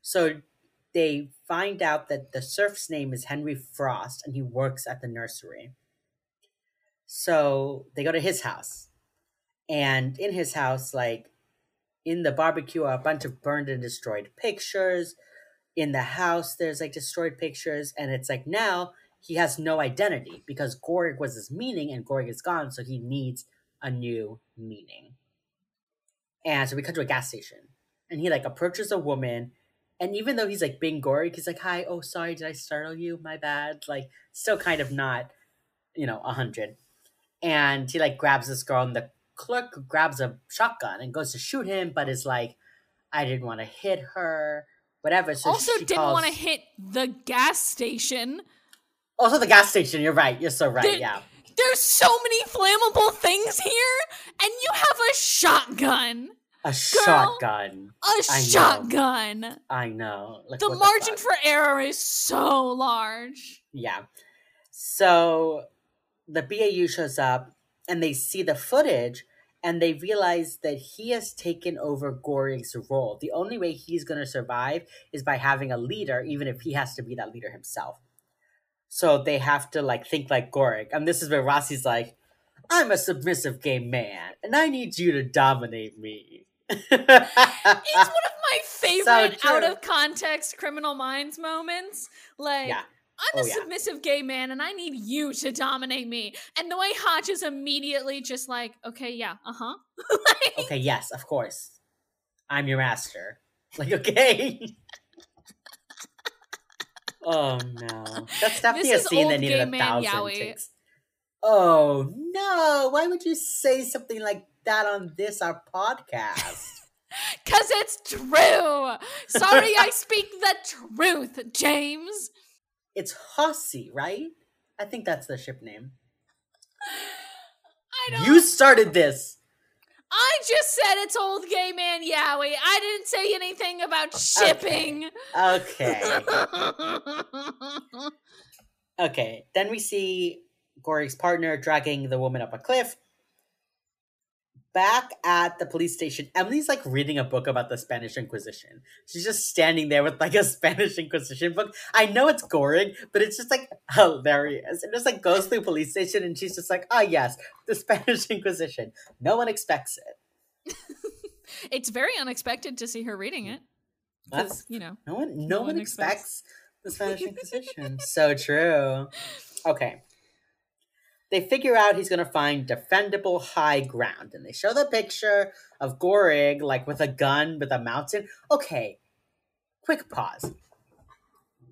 So they find out that the serf's name is Henry Frost and he works at the nursery. So they go to his house. And in his house, like in the barbecue, are a bunch of burned and destroyed pictures. In the house there's like destroyed pictures. And it's like now he has no identity because Goring was his meaning and Goring is gone. So he needs a new meaning. And so we cut to a gas station. And he like approaches a woman. And even though he's like being Goring he's like hi oh sorry did I startle you? My bad. Like still kind of not you know a hundred and he like grabs this girl and the clerk grabs a shotgun and goes to shoot him but is like I didn't want to hit her whatever. So also didn't calls- want to hit the gas station. Also, the gas station. You're right. You're so right. There- yeah. There's so many flammable things here, and you have a shotgun. A shotgun. A I know. shotgun. I know. Like, The margin fuck? for error is so large. Yeah. So the BAU shows up and they see the footage and they realize that he has taken over Goring's role. The only way he's going to survive is by having a leader, even if he has to be that leader himself. So they have to like think like Goring. And this is where Rossi's like, I'm a submissive gay man and I need you to dominate me. It's one of my favorite true. out of context criminal minds moments. Like, Yeah. I'm Oh, a yeah. submissive gay man and I need you to dominate me. And the way Hotch is immediately just like, okay, yeah, uh huh. Okay, yes, of course. I'm your master. Like, okay. oh no. That's definitely a scene that needed a thousand takes. Oh no. Why would you say something like that on this our podcast? Because it's true. Sorry, I speak the truth, James. It's Hossie, right? I think that's the ship name. I don't. You started this. I just said it's old gay man Yowie. I didn't say anything about shipping. Okay. Okay. Then we see Goring's partner dragging the woman up a cliff. Back at the police station, Emily's like reading a book about the Spanish Inquisition. She's just standing there with like a Spanish Inquisition book. I know it's Goring, but it's just like hilarious. And just like goes through police station and she's just like, ah, yes, the Spanish Inquisition. No one expects it. it's very unexpected to see her reading it. 'cause, That's you know. No one, no, No one, one expects the Spanish Inquisition. so true. Okay. They figure out he's gonna find defendable high ground, and they show the picture of Goring like with a gun with a mountain. Okay, quick pause.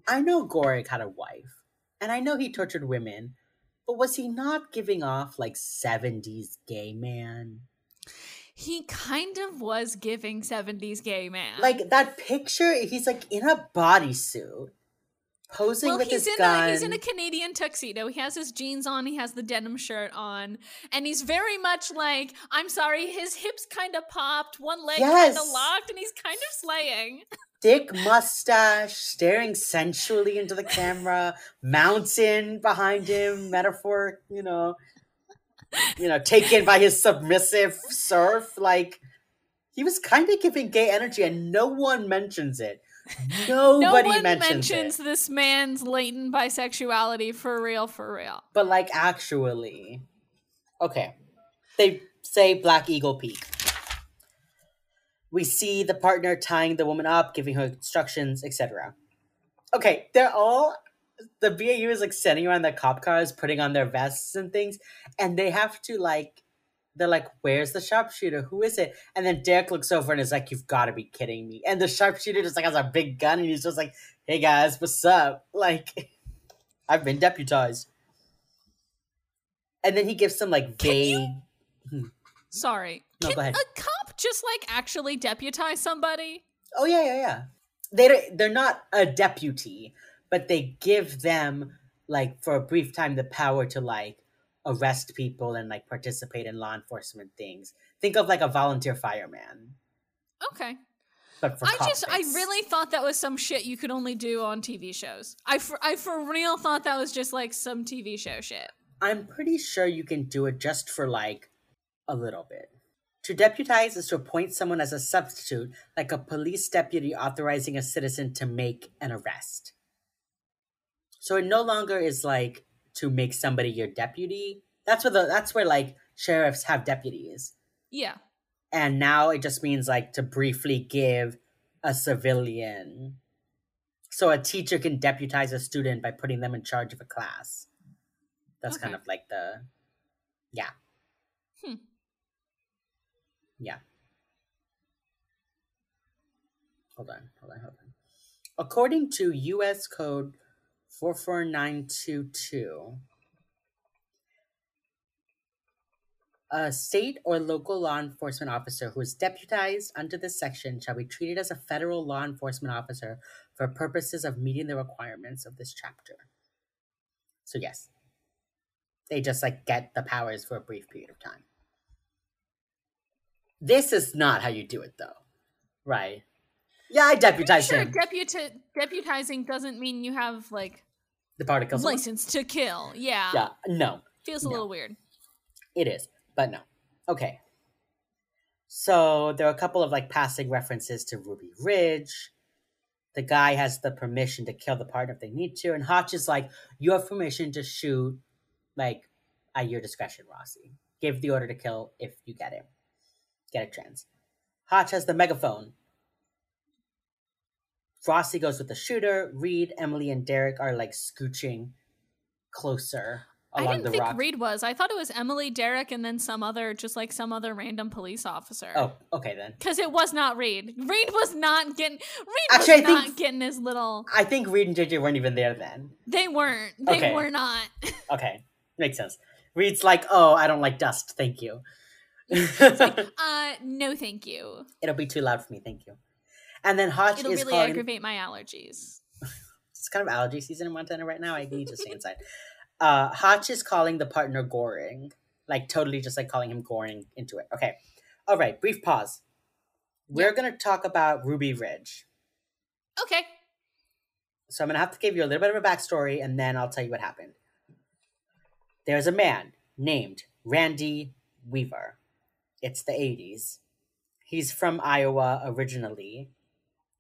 I know Goring had a wife, and I know he tortured women, but was he not giving off like seventies gay man? He kind of was giving 70s gay man. Like that picture, he's like in a bodysuit, posing well, with he's his in gun. a he's in a Canadian tuxedo. He has his jeans on, he has the denim shirt on, and he's very much like, I'm sorry, his hips kind of popped, one leg kind Yes. of locked, and he's kind of slaying. thick mustache, staring sensually into the camera, mountain behind him, metaphor, you know, you know, taken by his submissive serf. Like he was kind of giving gay energy, and no one mentions it. no Nobody one mentions, mentions this man's latent bisexuality for real, for real. But like actually, okay, they say Black Eagle Peak. We see the partner tying the woman up, giving her instructions, etc. Okay, they're all the BAU is like sending around the cop cars, putting on their vests and things, and they have to like they're like, Where's the sharpshooter? Who is it? And then Derek looks over and is like, You've gotta be kidding me. And the sharpshooter just like has a big gun and he's just like, Hey guys, what's up? Like I've been deputized. And then he gives some like vague you- Sorry. No, Can a cop just like actually deputize somebody? Oh yeah, yeah, yeah. They they're not a deputy, but they give them like for a brief time the power to like arrest people and like participate in law enforcement things. Think of like a volunteer fireman, Okay. but for I just, I really thought that was some shit you could only do on TV shows. I for, I for real thought that was just like some TV show shit. I'm pretty sure you can do it just for like a little bit. To deputize is to appoint someone as a substitute, like a police deputy authorizing a citizen to make an arrest. So it no longer is like to make somebody your deputy. That's where the that's where like sheriffs have deputies. Yeah. And now it just means like to briefly give a civilian. So a teacher can deputize a student by putting them in charge of a class. That's kind of like the yeah. Hmm. Yeah. Hold on, hold on, hold on. According to US code 44922, a state or local law enforcement officer who is deputized under this section shall be treated as a federal law enforcement officer for purposes of meeting the requirements of this chapter. So, yes, they just like get the powers for a brief period of time. This is not how you do it, though, right? Yeah, I deputize Sure, him. deputi- deputizing doesn't mean you have like the particles. license to kill. Yeah. Yeah, no, Feels a No. little weird. It is, but no. Okay. So there are a couple of like passing references to Ruby Ridge. The guy has the permission to kill the partner if they need to, and Hotch is like, "You have permission to shoot, like at your discretion, Rossi. Give the order to kill if you get it, Get a trans." Hotch has the megaphone. Rossi goes with the shooter. Reid, Emily, and Derek are like scooching closer I didn't think rock. Reid was. I thought it was Emily, Derek, and then some other, just like some other random police officer. oh, okay then. Because it was not Reid. Reid was not getting. Reid Actually, I was think- not getting his little. I think Reid and JJ weren't even there then. They weren't. They Okay. were not. Okay, makes sense. Reid's like, oh, I don't like dust. Thank you. uh, no, thank you. It'll be too loud for me. Thank you. And then Hotch It'll is really calling. aggravate my allergies. It's kind of allergy season in Montana right now. I need to stay inside. Uh, Hotch is calling the partner Goring, like totally just like calling him Goring into it. Okay, all right. Brief pause. We're gonna talk about Ruby Ridge. Okay. So I'm gonna have to give you a little bit of a backstory, and then I'll tell you what happened. There's a man named Randy Weaver. It's the 80s. He's from Iowa originally,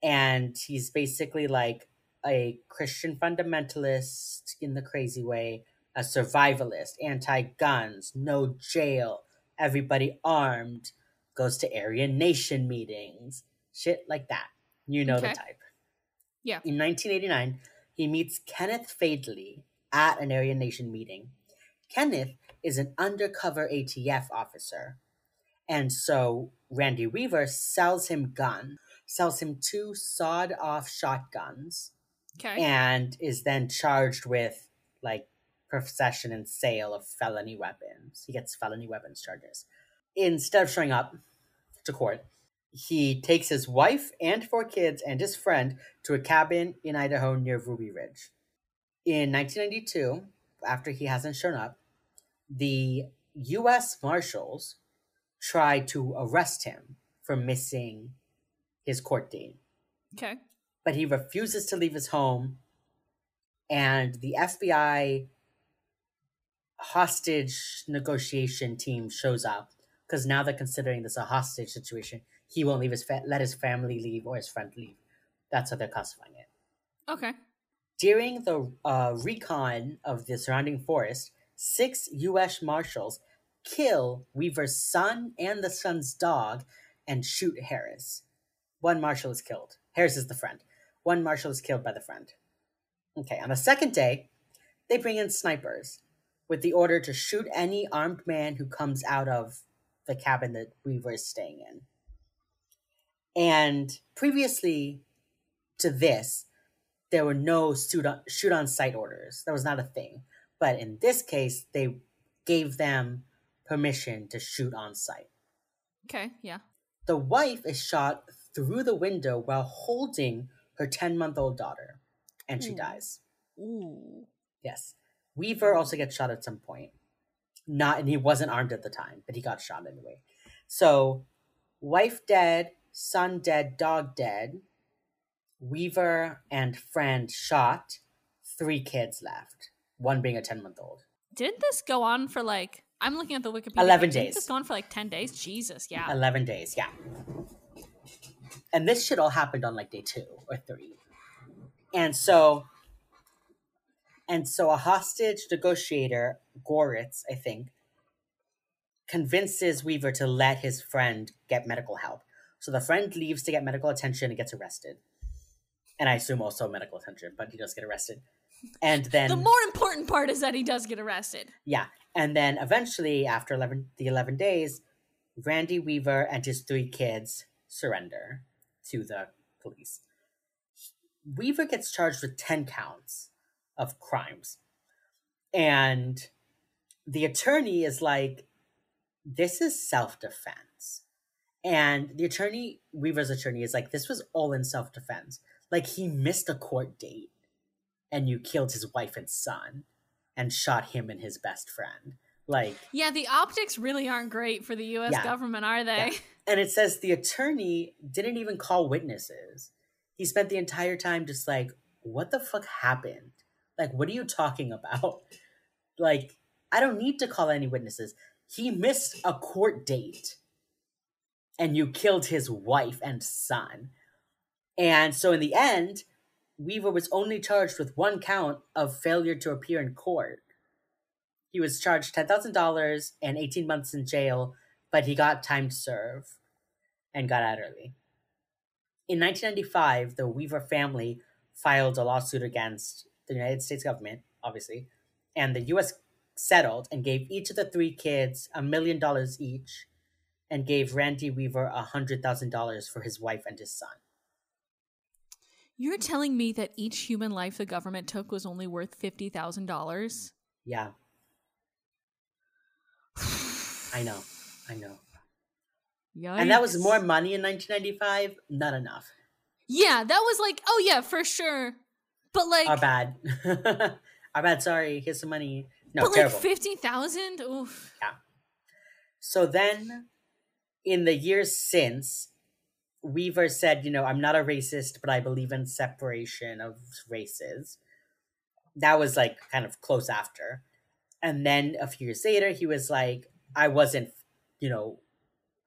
and he's basically like a Christian fundamentalist in the crazy way, a survivalist, anti guns, no jail, everybody armed, goes to Aryan Nation meetings, shit like that. You know Okay. the type. Yeah. In 1989, he meets Kenneth Fadeley at an Aryan Nation meeting. Kenneth is an undercover ATF officer. And so Randy Weaver sells him gun, sells him two sawed off shotguns, Okay. and is then charged with like possession and sale of felony weapons. He gets felony weapons charges. Instead of showing up to court, he takes his wife and four kids and his friend to a cabin in Idaho near Ruby Ridge. In 1992, after he hasn't shown up, the U.S. Marshals tried to arrest him for missing his court date okay. but he refuses to leave his home. And the FBI hostage negotiation team shows up because now they're considering this a hostage situation. He won't leave his fa- let his family leave or his friend leave. That's how they're classifying it. Okay. During the uh, recon of the surrounding forest, six U.S. Marshals kill Weaver's son and the son's dog and shoot Harris. One Marshal is killed. Harris is the friend. One Marshal is killed by the friend. Okay, on the second day, they bring in snipers with the order to shoot any armed man who comes out of the cabin that Weaver is staying in. And previously to this, there were no shoot on, shoot on sight orders. That was not a thing. But in this case, they gave them permission to shoot on sight. Okay. Yeah. The wife is shot through the window while holding her 10 month old daughter, and she Ooh. dies. Ooh. Yes. Weaver also gets shot at some point. Not, and he wasn't armed at the time, but he got shot anyway. So, wife dead, son dead, dog dead. Weaver and friend shot. Three kids left. One being a ten month old. Didn't this go on for like? I'm looking at the Wikipedia. 11 Didn't days. This go on for like ten days. Jesus. Yeah. Eleven days, yeah. And this shit all happened on like day two or three. And so and so a hostage negotiator, Goritz, I think, convinces Weaver to let his friend get medical help. So the friend leaves to get medical attention and gets arrested. And I assume also medical attention, but he does get arrested. And then the more important part is that he does get arrested. yeah, and then eventually, after 11, the 11 days, Randy Weaver and his three kids surrender to the police. Weaver gets charged with 10 counts of crimes. And the attorney is like, this is self defense. And the attorney, Weaver's attorney, is like, this was all in self defense. Like, he missed a court date and you killed his wife and son and shot him and his best friend. Like, Yeah, the optics really aren't great for the U.S. Yeah. government, are they? Yeah. and it says the attorney didn't even call witnesses. He spent the entire time just like, what the fuck happened? Like, what are you talking about? Like, I don't need to call any witnesses. He missed a court date and you killed his wife and son. And so, in the end, Weaver was only charged with one count of failure to appear in court. He was charged $10,000 and 18 months in jail, but he got time to serve and got out early. In 1995, the Weaver family filed a lawsuit against the United States government, obviously, and the U.S. settled and gave each of the three kids a million dollars each and gave Randy Weaver a hundred thousand dollars for his wife and his son. You're telling me that each human life the government took was only worth fifty thousand dollars? Yeah. I know. I know. Yikes. And that was more money in 1995. Not enough. Yeah, that was like, oh yeah, for sure. But like, Our bad. Our bad. Sorry. Here's some money. No, but terrible. like fifty thousand. Oof. Yeah. So then, in the years since, Weaver said, you know, I'm not a racist, but I believe in separation of races. That was like kind of close after. And then a few years later, he was like, I wasn't, you know,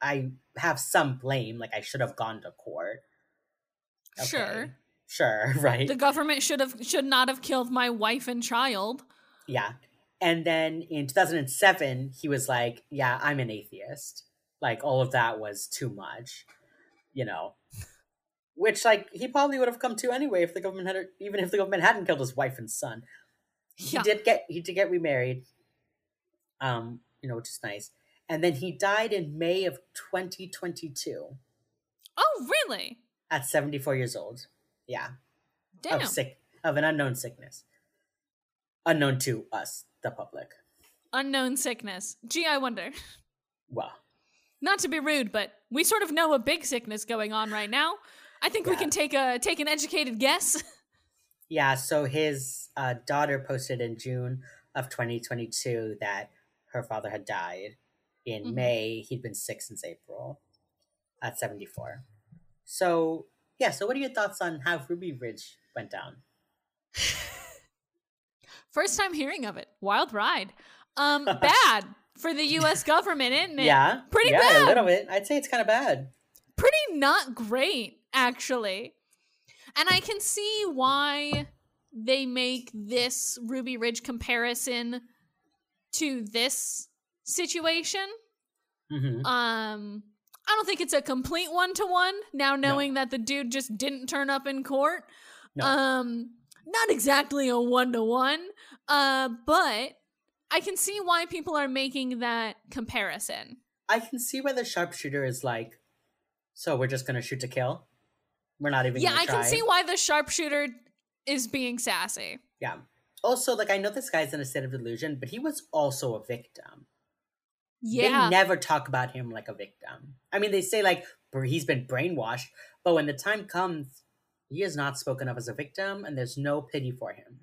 I have some blame. Like, I should have gone to court. Sure. Sure, right. The government should have should not have killed my wife and child. Yeah. And then in 2007, he was like, Yeah, I'm an atheist. Like, all of that was too much, you know. Which, like, he probably would have come to anyway if the government had, even if the government hadn't killed his wife and son. He Yeah. did get, he did get remarried, um, you know, which is nice. And then he died in May of 2022 Oh, really? at 74 years old. Yeah. Damn. Of sick, of an unknown sickness. Unknown to us, the public. Unknown sickness. Gee, I wonder. Well, Not to be rude, but we sort of know a big sickness going on right now. I think we can take a take an educated guess. Yeah, so his uh, daughter posted in June of 2022 that her father had died. In Mhm. May, he'd been sick since April at 74. So, yeah, so what are your thoughts on how Ruby Ridge went down? First time hearing of it. Wild ride. Um, bad for the U.S. government, isn't it? Yeah, Pretty yeah, bad. a little bit. I'd say it's kind of bad. pretty not great actually and i can see why they make this ruby ridge comparison to this situation hmm um i don't think it's a complete one-to-one now knowing that the dude just didn't turn up in court No. um not exactly a one-to-one uh but i can see why people are making that comparison I can see why the sharpshooter is like, so we're just gonna shoot to kill. We're not even. yeah i can see why the sharpshooter is being sassy Yeah. Also, like I know this guy's in a state of delusion, but he was also a victim. Yeah They never talk about him like a victim. I mean, they say like he's been brainwashed, but when the time comes, he is not spoken of as a victim, and there's no pity for him.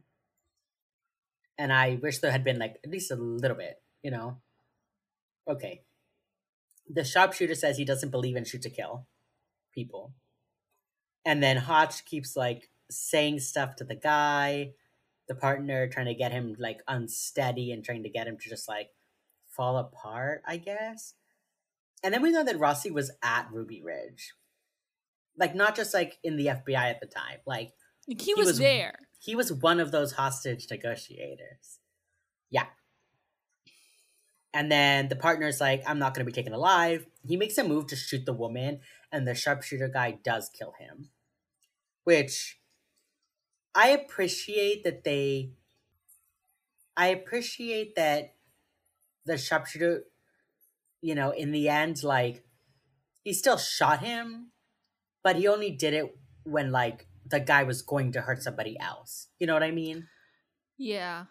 And I wish there had been like at least a little bit, you know. Okay. The sharpshooter says he doesn't believe in shoot to kill people, and then Hotch keeps like saying stuff to the guy, the partner, trying to get him like unsteady and trying to get him to just like fall apart, I guess. And then we know that Rossi was at Ruby Ridge. Like not just like in the FBI at the time. Like Like, he, was, was- there. he was one of those hostage negotiators. Yeah. And then the partner's like, I'm not gonna be taken alive. He makes a move to shoot the woman, and the sharpshooter guy does kill him. Which I appreciate that they I appreciate that the sharpshooter, you know, in the end, like he still shot him, but he only did it when like the guy was going to hurt somebody else. You know what I mean? Yeah.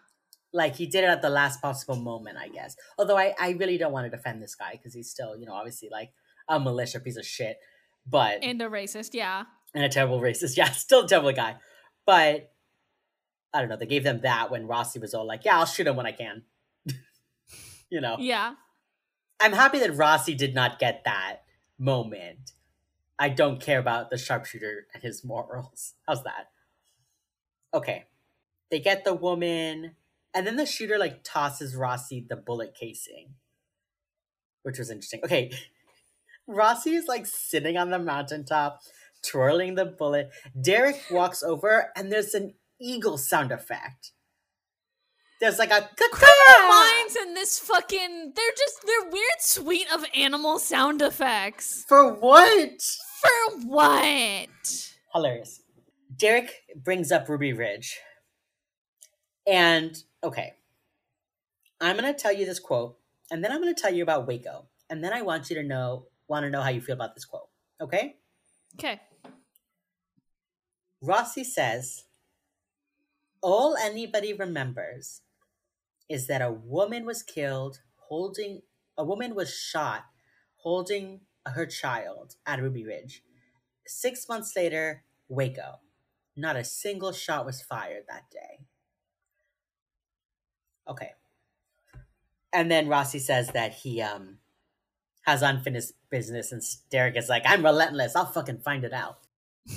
Like he did it at the last possible moment, I guess. Although I, I really don't want to defend this guy because he's still, you know, obviously like a militia piece of shit, but And a racist, yeah. and a terrible racist. Yeah, still a terrible guy. But I don't know. They gave them that when Rossi was all like, "Yeah, I'll shoot him when I can." You know, Yeah. I'm happy that Rossi did not get that moment. I don't care about the sharpshooter and his morals. How's that? Okay, they get the woman, and then the shooter like tosses Rossi the bullet casing, which was interesting. Okay, Rossi is like sitting on the mountaintop, twirling the bullet. Derek walks over, and there's an eagle sound effect. There's like a Criminal Minds and this fucking they're just they're weird suite of animal sound effects. for what? For what? Hilarious. Derek brings up Ruby Ridge. And okay, I'm going to tell you this quote, and then I'm going to tell you about Waco. And then I want you to know, want to know how you feel about this quote. Okay? Okay. Rossi says, All anybody remembers is that a woman was killed holding, a woman was shot holding her child at Ruby Ridge. Six months later, Waco. Not a single shot was fired that day. Okay. And then Rossi says that he um has unfinished business, and Derek is like, I'm relentless. I'll fucking find it out.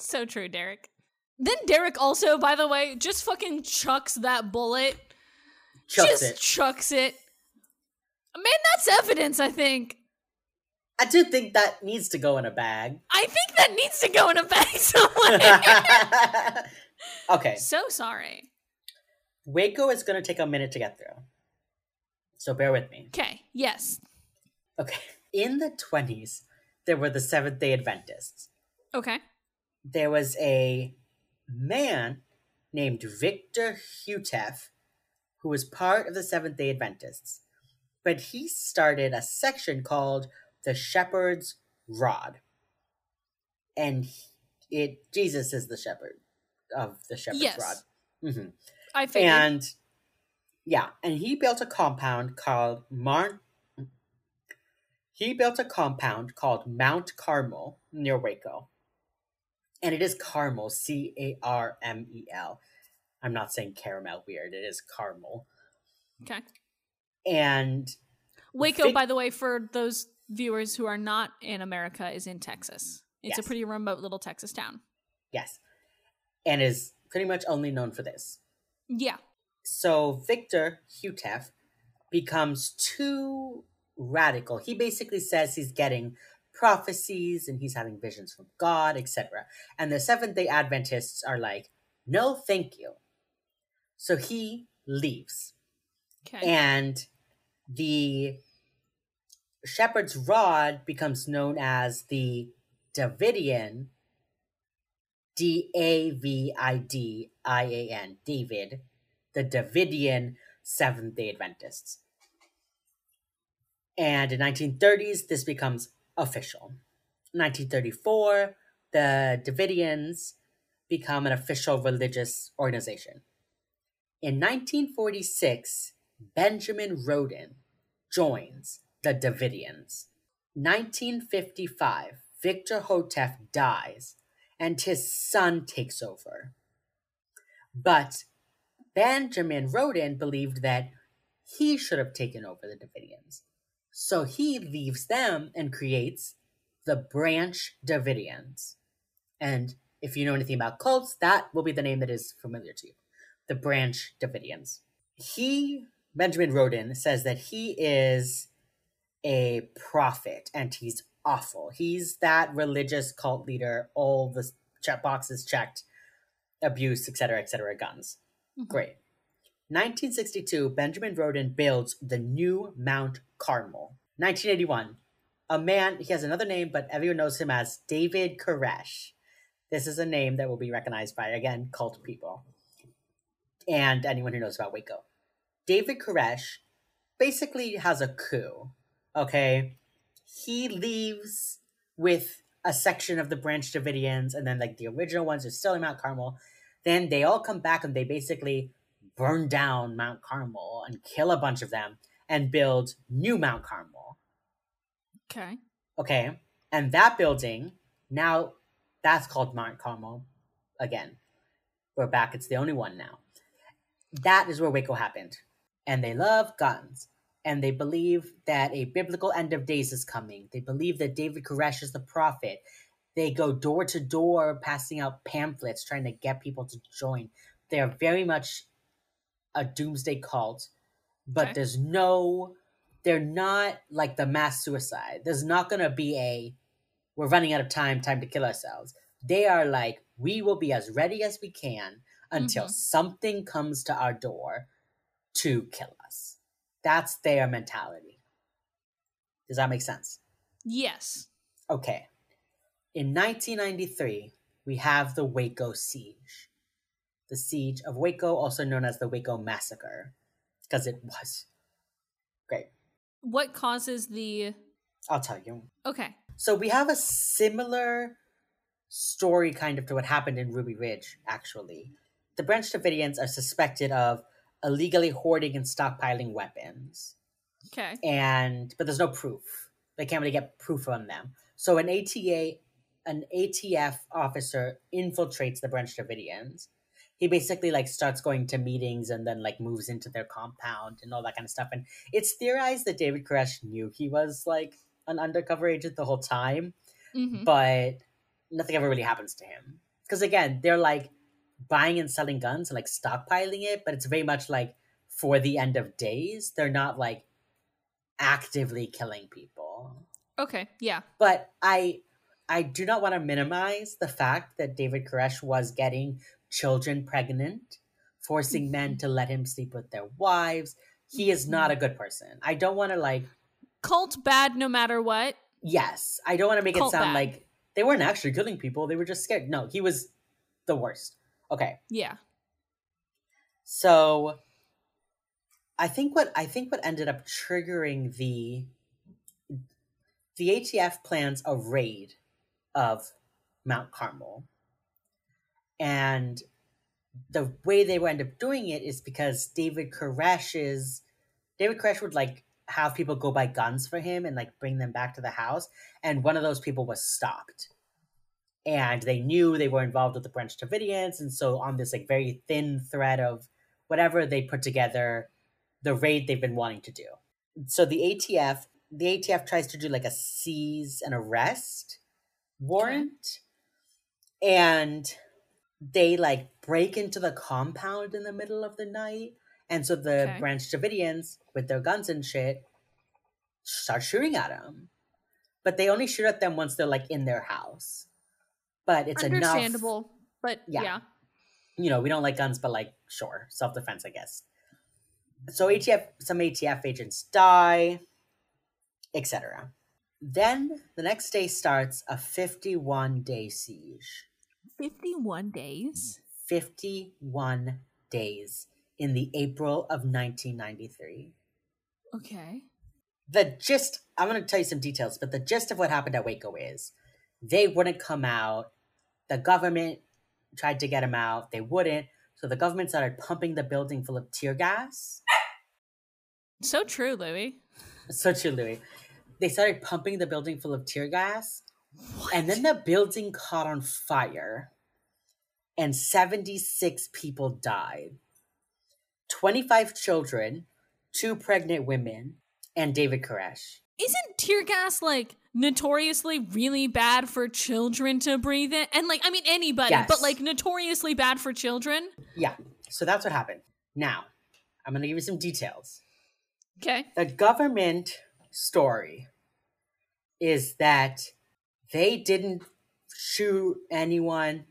So true, Derek. Then Derek also, by the way, just fucking chucks that bullet. Chucks just it. chucks it. Man, that's evidence, I think. I do think that needs to go in a bag. I think that needs to go in a bag somewhere. okay. so sorry. Waco is going to take a minute to get through. So bear with me. Okay, yes. Okay. In the 20s, there were the Seventh day Adventists. Okay. There was a man named Victor Houteff who was part of the Seventh day Adventists. But he started a section called the Shepherd's Rod. And it Jesus is the shepherd of the Shepherd's Yes. Rod. hmm I figured. And yeah, and he built a compound called Mount. He built a compound called Mount Carmel near Waco, and it is Carmel, C A R M E L. I'm not saying caramel weird. It is caramel. okay. and Waco, Vic- by the way, for those viewers who are not in America, is in Texas. It's a pretty remote little Texas town. yes, and is pretty much only known for this. Yeah. So Victor Houteff becomes too radical. He basically says he's getting prophecies and he's having visions from God, etc. And the Seventh day Adventists are like, no, thank you. So he leaves. Okay. And the shepherd's rod becomes known as the Davidian, D A V I D I A N, David, the Davidian Seventh day Adventists. And in 1930s, this becomes official. 1934, the Davidians become an official religious organization. In 1946, Benjamin Roden joins the Davidians. 1955, Victor Houteff dies and his son takes over. But Benjamin Roden believed that he should have taken over the Davidians. So he leaves them and creates the Branch Davidians. And if you know anything about cults, that will be the name that is familiar to you the Branch Davidians. He, Benjamin Roden, says that he is a prophet and he's awful. He's that religious cult leader, all the check boxes checked, abuse, etc., etc., guns. Mhm. Great. 1962, Benjamin Roden builds the new Mount Carmel. 1981, a man, he has another name, but everyone knows him as David Koresh. This is a name that will be recognized by, again, cult people and anyone who knows about Waco. David Koresh basically has a coup. Okay. He leaves with a section of the Branch Davidians, and then like the original ones are still in Mount Carmel. Then they all come back and they basically burn down Mount Carmel and kill a bunch of them and build new Mount Carmel. Okay. Okay. And that building, now that's called Mount Carmel again. We're back. It's the only one now. That is where Waco happened. And they love guns. And they believe that a biblical end of days is coming. They believe that David Koresh is the prophet. They go door to door passing out pamphlets trying to get people to join. They are very much a doomsday cult, but Okay. there's no, they're not like the mass suicide. There's not going to be a, we're running out of time, time to kill ourselves. They are like, we will be as ready as we can until Mhm. something comes to our door to kill us. That's their mentality. Does that make sense? Yes. Okay. In 1993, we have the Waco siege. The siege of Waco, also known as the Waco massacre, because it was. Great. What causes the I'll tell you. Okay. So we have a similar story kind of to what happened in Ruby Ridge, actually. The Branch Davidians are suspected of illegally hoarding and stockpiling weapons. Okay. And but there's no proof. They can't really get proof on them. So an ATA an ATF officer infiltrates the Branch Davidians. He basically like starts going to meetings and then like moves into their compound and all that kind of stuff. And it's theorized that David Koresh knew he was like an undercover agent the whole time, hmm but nothing ever really happens to him. Because again, they're like buying and selling guns and like stockpiling it, but it's very much like for the end of days. They're not like actively killing people. Okay. Yeah. But I I do not want to minimize the fact that David Koresh was getting children pregnant, forcing men mm-hmm. to let him sleep with their wives. He is not a mm-hmm. good person. I don't want to like Cult bad no matter what. yes, I don't want to make Cult it sound bad. like they weren't actually killing people, they were just scared. No, he was the worst. Okay. Yeah. So I think what I think what ended up triggering the the ATF plans a raid of Mount Carmel. And the way they would end up doing it is because David Koresh's David Koresh would like have people go buy guns for him and like bring them back to the house. And one of those people was stopped. And they knew they were involved with the Branch Davidians. And so on this like very thin thread of whatever they put together, the raid they've been wanting to do. So the ATF, the ATF tries to do like a seize and arrest warrant. And they like break into the compound in the middle of the night. And so the Okay. Branch Davidians, with their guns and shit, start shooting at them. But they only shoot at them once they're like in their house. But it's enough Understandable. But Yeah. yeah. you know, we don't like guns, but like, sure, self defense, I guess. So ATF, some ATF agents die, etc. Then the next day starts a 51 day siege. 51 days. 51 days in the April of 1993. Okay. The gist, I'm going to tell you some details, but the gist of what happened at Waco is they wouldn't come out. The government tried to get them out. They wouldn't. So the government started pumping the building full of tear gas. So true, Louis. So true, Louis. They started pumping the building full of tear gas, and then the building caught on fire, and 76 people died 25 children, two pregnant women, and David Koresh. Isn't tear gas like notoriously really bad for children to breathe in? And like, I mean, anybody, but like notoriously bad for children? Yeah, so that's what happened. Now, I'm going to give you some details. Okay. The government story is that they didn't shoot anyone.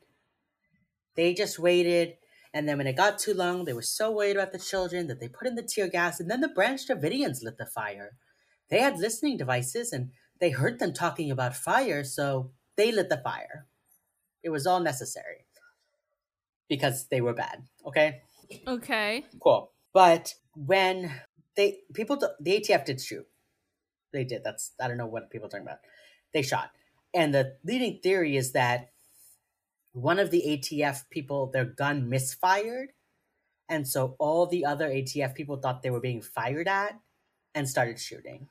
They just waited. And then when it got too long, they were so worried about the children that they put in the tear gas. And then the Branch Davidians lit the fire. They had listening devices and they heard them talking about fire, so they lit the fire. It was all necessary because they were bad. Okay? Okay. Cool. But when they people the ATF did shoot, they did. That's I don't know what people are talking about. They shot, and the leading theory is that one of the ATF people their gun misfired, and so all the other ATF people thought they were being fired at, and started shooting.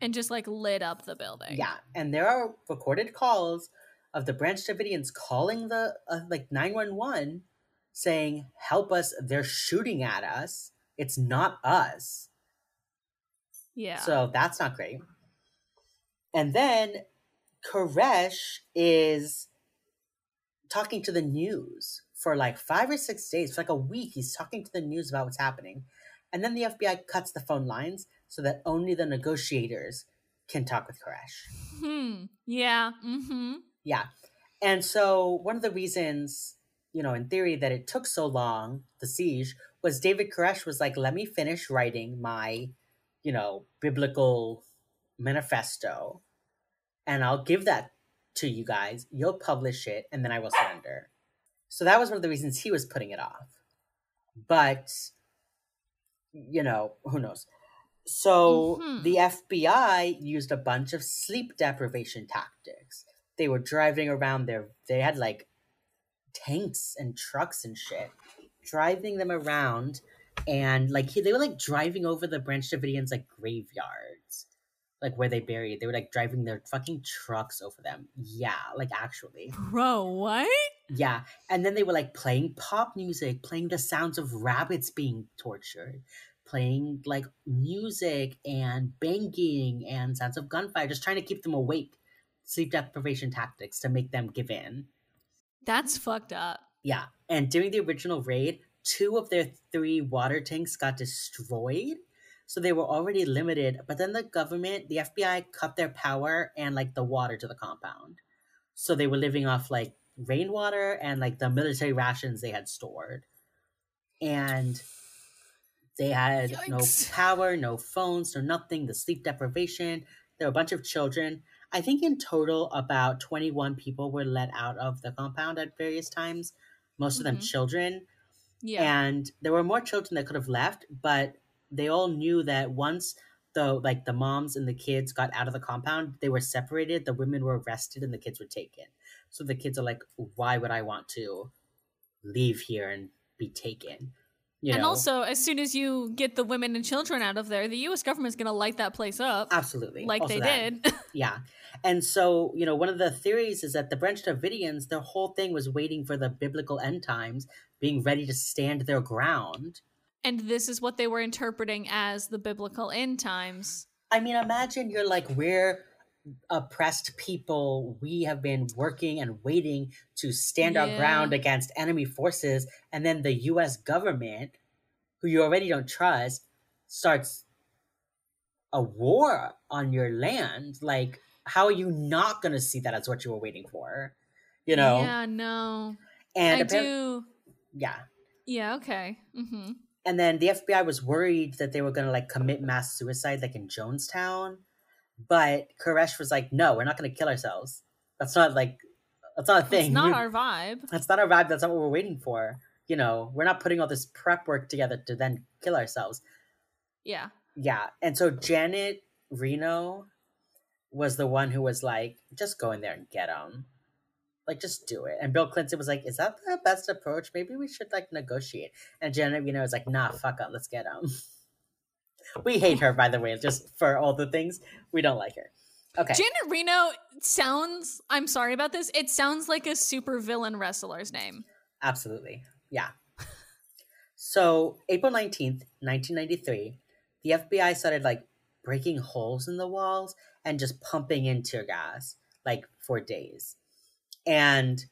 And just like lit up the building. Yeah, and there are recorded calls of the Branch Davidians calling the uh, like nine one one, saying, "Help us! They're shooting at us. It's not us." Yeah. So that's not great. And then Koresh is talking to the news for like five or six days, for like a week. He's talking to the news about what's happening. And then the FBI cuts the phone lines so that only the negotiators can talk with Koresh. hmm. Yeah. Mm-hmm. Yeah. And so one of the reasons, you know, in theory that it took so long, the siege, was David Koresh was like, let me finish writing my, you know, biblical manifesto and I'll give that to you guys. You'll publish it, and then I will surrender. So that was one of the reasons he was putting it off. But, you know, who knows? So Mhm. the FBI used a bunch of sleep deprivation tactics. They were driving around there. They had like tanks and trucks and shit, driving them around, and like they were like driving over the Branch Davidians like graveyards, like where they buried. They were like driving their fucking trucks over them. Yeah, like actually. Bro, what? Yeah, and then they were like playing pop music, playing the sounds of rabbits being tortured, playing like music and banging and sounds of gunfire, just trying to keep them awake. Sleep deprivation tactics to make them give in. That's fucked up. Yeah, and during the original raid, two of their three water tanks got destroyed. So they were already limited, but then the government, the FBI cut their power and like the water to the compound. So they were living off like rainwater and like the military rations they had stored. And they had Yikes. no power, no phones, no nothing, the sleep deprivation. There were a bunch of children. I think in total, about 21 people were let out of the compound at various times, most of them Mhm. children. Yeah. And there were more children that could have left, but they all knew that once the like the moms and the kids got out of the compound, they were separated, the women were arrested and the kids were taken. So the kids are like, why would I want to leave here and be taken? You and know? also, as soon as you get the women and children out of there, the U.S. government's going to light that place up, absolutely. like Also they that. did. Yeah. And so, you know, one of the theories is that the Branch Davidians, their whole thing was waiting for the biblical end times, being ready to stand their ground. and this is what they were interpreting as the biblical end times. I mean, imagine you're like, we're oppressed people. We have been working and waiting to stand our ground against enemy forces. And then the US government, who you already don't trust, starts a war on your land. Like, how are you not going to see that as what you were waiting for? You know? Yeah, no. And I do. yeah. Yeah, okay. Mm-hmm. And then the FBI was worried that they were going to like commit mass suicide, like in Jonestown. But Koresh was like, no, we're not going to kill ourselves. That's not like, that's not a thing. It's not We- our vibe. that's not our vibe. That's not what we're waiting for. You know, we're not putting all this prep work together to then kill ourselves. Yeah. Yeah. And so Janet Reno was the one who was like, just go in there and get them. Like, just do it. And Bill Clinton was like, is that the best approach? Maybe we should like negotiate. And Janet Reno was like, nah, fuck up. Let's get them. we hate her, by the way, just for all the things. We don't like her. Okay. Janet Reno sounds, I'm sorry about this, it sounds like a super villain wrestler's name. Absolutely. Yeah. So, April 19th, 1993, the FBI started like breaking holes in the walls and just pumping in tear gas like for days. And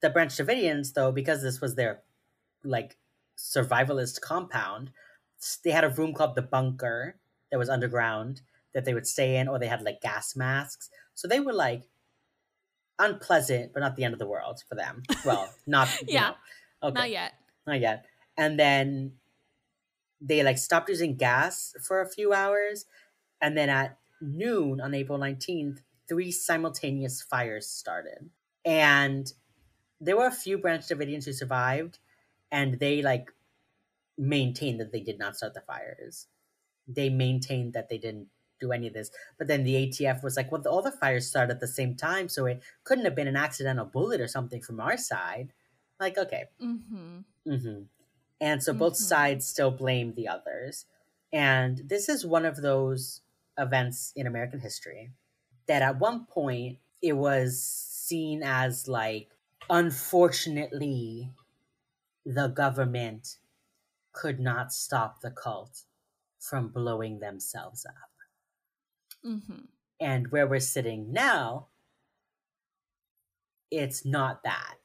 the Branch Davidians, though, because this was their like survivalist compound, they had a room called the bunker that was underground that they would stay in, or they had like gas masks. So they were like unpleasant, but not the end of the world for them. Well, not you Yeah. know. Okay. Not yet. Not yet. And then they like stopped using gas for a few hours. And then at noon on April 19th, three simultaneous fires started. And there were a few Branch Davidians who survived, and they like maintained that they did not start the fires. They maintained that they didn't do any of this. But then the ATF was like, well, all the fires started at the same time, so it couldn't have been an accidental bullet or something from our side. Like, okay, Mm-hmm. hmm And so both Mhm. sides still blame the others. And this is one of those events in American history that at one point it was seen as like, unfortunately, the government could not stop the cult from blowing themselves up. Mm-hmm. And where we're sitting now, it's not that.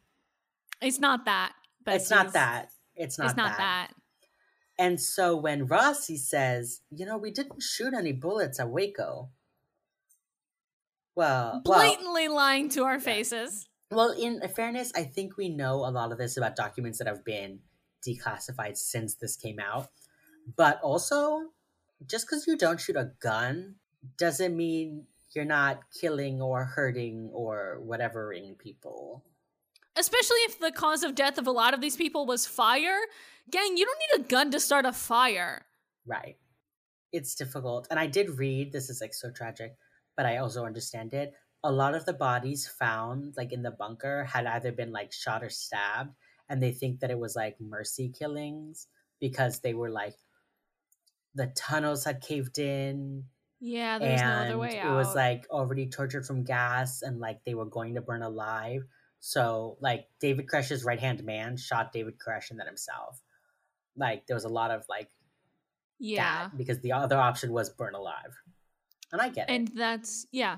It's not that. But It's not that. It's not, it's not that. And so when Rossi says, you know, we didn't shoot any bullets at Waco. Well, well, Blatantly lying to our faces. well, in fairness, I think we know a lot of this about documents that have been declassified since this came out. But also, just because you don't shoot a gun doesn't mean you're not killing or hurting or whatevering people. Especially if the cause of death of a lot of these people was fire. Gang, you don't need a gun to start a fire. Right. It's difficult. And I did read, this is like so tragic, but I also understand it. A lot of the bodies found like in the bunker had either been like shot or stabbed, and they think that it was like mercy killings because they were like the tunnels had caved in. Yeah, there's no other way out. It was like already tortured from gas and like they were going to burn alive. So like David Koresh's right hand man shot David Koresh and then himself. Like there was a lot of like yeah because the other option was burn alive. And I get and it. And that's yeah.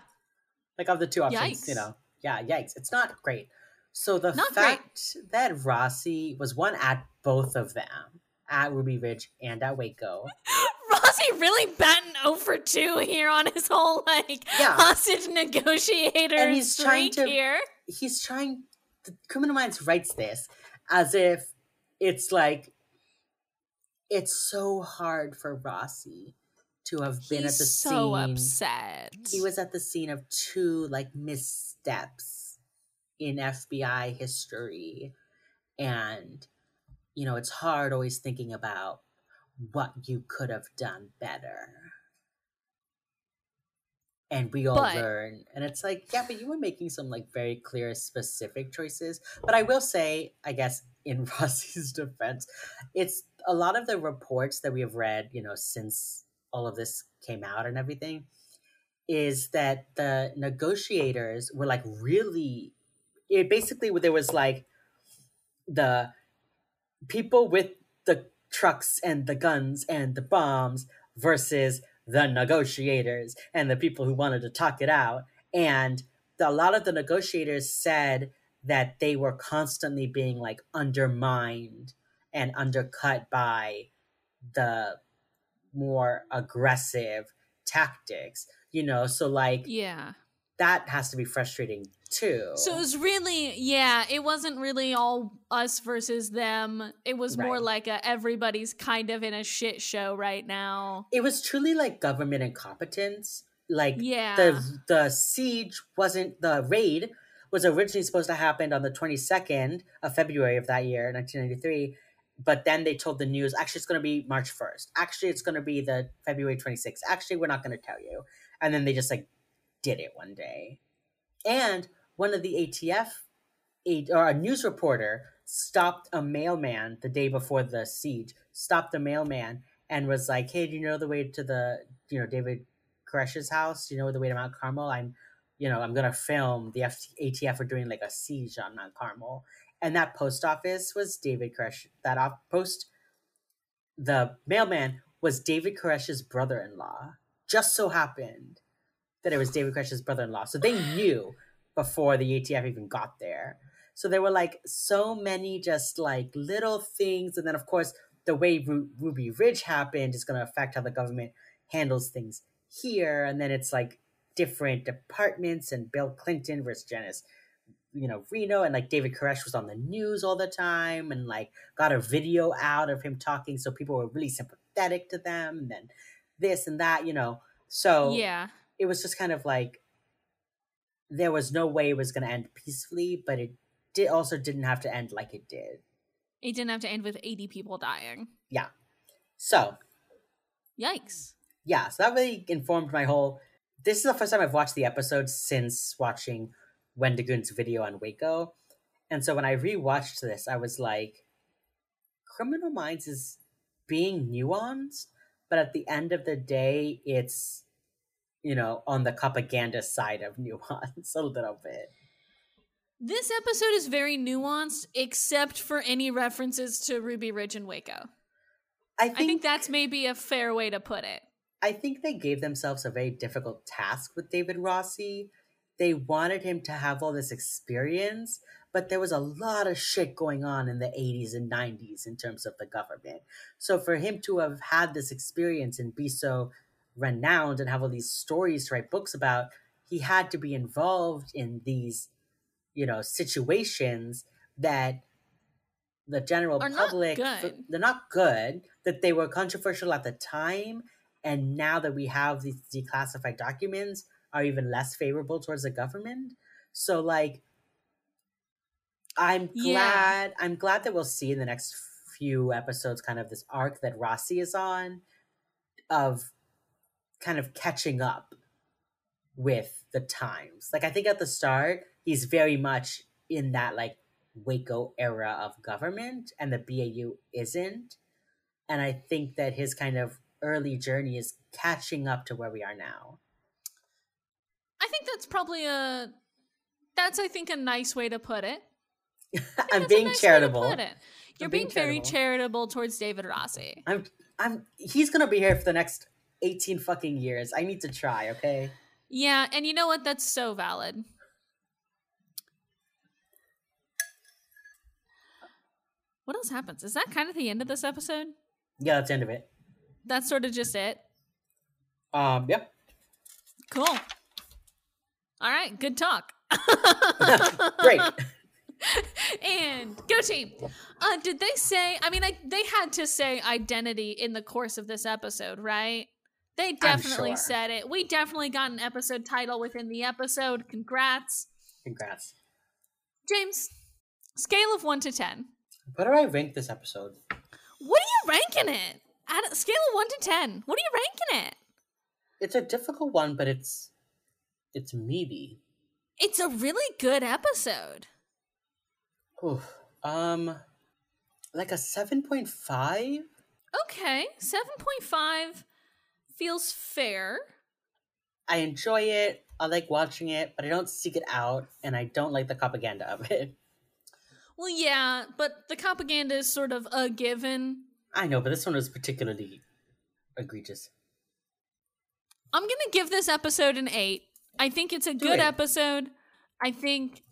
Like of the two options, yikes. you know. Yeah, yikes. It's not great. So the Not fact that Rossi was one at both of them, at Ruby Ridge and at Waco. Rossi really batting over two here on his whole like Yeah. hostage negotiator And he's trying to- here. He's trying the Criminal Minds writes this as if it's like it's so hard for Rossi to have been He's at the so scene. upset. He was at the scene of two like missteps in FBI history. And, you know, it's hard always thinking about what you could have done better. And we all But- learn. And it's like, yeah, but you were making some like very clear, specific choices. But I will say, I guess, in Rossi's defense, it's a lot of the reports that we have read, you know, since all of this came out and everything, is that the negotiators were like really it basically there was like the people with the trucks and the guns and the bombs versus the negotiators and the people who wanted to talk it out and the, a lot of the negotiators said that they were constantly being like undermined and undercut by the more aggressive tactics you know so like yeah. that has to be frustrating too. So it was really, yeah, it wasn't really all us versus them. It was more like a everybody's kind of in a shit show right now. it was truly like government incompetence. Like Yeah. the the siege wasn't the raid was originally supposed to happen on the 22nd of February of that year 1993 but then they told the news actually it's going to be March 1st actually it's going to be the February 26th actually we're not going to tell you. And then they just like did it one day. And one of the ATF a, or a news reporter stopped a mailman the day before the siege stopped the mailman and was like hey do you know the way to the you know David Koresh's house? Do you know the way to Mount Carmel? I'm you know I'm gonna film the F- ATF are doing like a siege on Mount Carmel. And that post office was David Koresh that off post the mailman was David Koresh's brother-in-law. Just so happened that it was David Koresh's brother-in-law. So they knew before the ATF even got there so there were like so many just like little things and then of course the way Ru- Ruby Ridge happened is going to affect how the government handles things here and then it's like different departments and Bill Clinton versus Janet you know Reno and like David Koresh was on the news all the time and like got a video out of him talking so people were really sympathetic to them and then this and that you know so yeah. it was just kind of like there was no way it was going to end peacefully but it did also didn't have to end like it did It didn't have to end with 80 people dying. Yeah. So Yikes. yeah, so that really informed my whole. This is the first time I've watched the episode since watching Wendigoon's video on Waco. And so when I rewatched this, I was like, Criminal Minds is being nuanced, but at the end of the day, it's, you know, on the propaganda side of nuance a little bit. This episode is very nuanced, except for any references to Ruby Ridge and Waco. I think, I think that's maybe a fair way to put it. I think they gave themselves a very difficult task with David Rossi. They wanted him to have all this experience, but there was a lot of shit going on in the 80s and 90s in terms of the government. So for him to have had this experience and be so renowned and have all these stories to write books about, he had to be involved in these, you know, situations that the general Are not public good. they're not good that they were controversial at the time and now that we have these declassified documents are even less favorable towards the government. So like I'm Yeah. glad I'm glad that we'll see in the next few episodes kind of this arc that Rossi is on of kind of catching up with the times. Like I think at the start he's very much in that like Waco era of government and the BAU isn't. And I think that his kind of early journey is catching up to where we are now. I think that's probably a that's I think a nice way to put it. I'm being nice charitable. You're being being, very charitable. charitable towards David Rossi. I'm I'm he's gonna be here for the next 18 fucking years. I need to try, okay? Yeah, and you know what? That's so valid. What else happens? Is that kind of the end of this episode? Yeah, that's the end of it. That's sort of just it. Um, yep. Cool. All right, good talk. Great. and go team. Uh, did they say? I mean, I, they had to say identity in the course of this episode, right? They definitely sure. said it. We definitely got an episode title within the episode. Congrats, Congrats. James. Scale of one to ten. What do I rank this episode? What are you ranking it? At a scale of one to ten, what are you ranking it? It's a difficult one, but it's it's meaty. It's a really good episode. Oof. Um like a 7.5? Okay, seven point five feels fair. I enjoy it. I like watching it, but I don't seek it out and I don't like the propaganda of it. Well, yeah, but the propaganda is sort of a given. I know, but this one was particularly egregious. I'm gonna give this episode an eight. I think it's a Do good it. episode. I think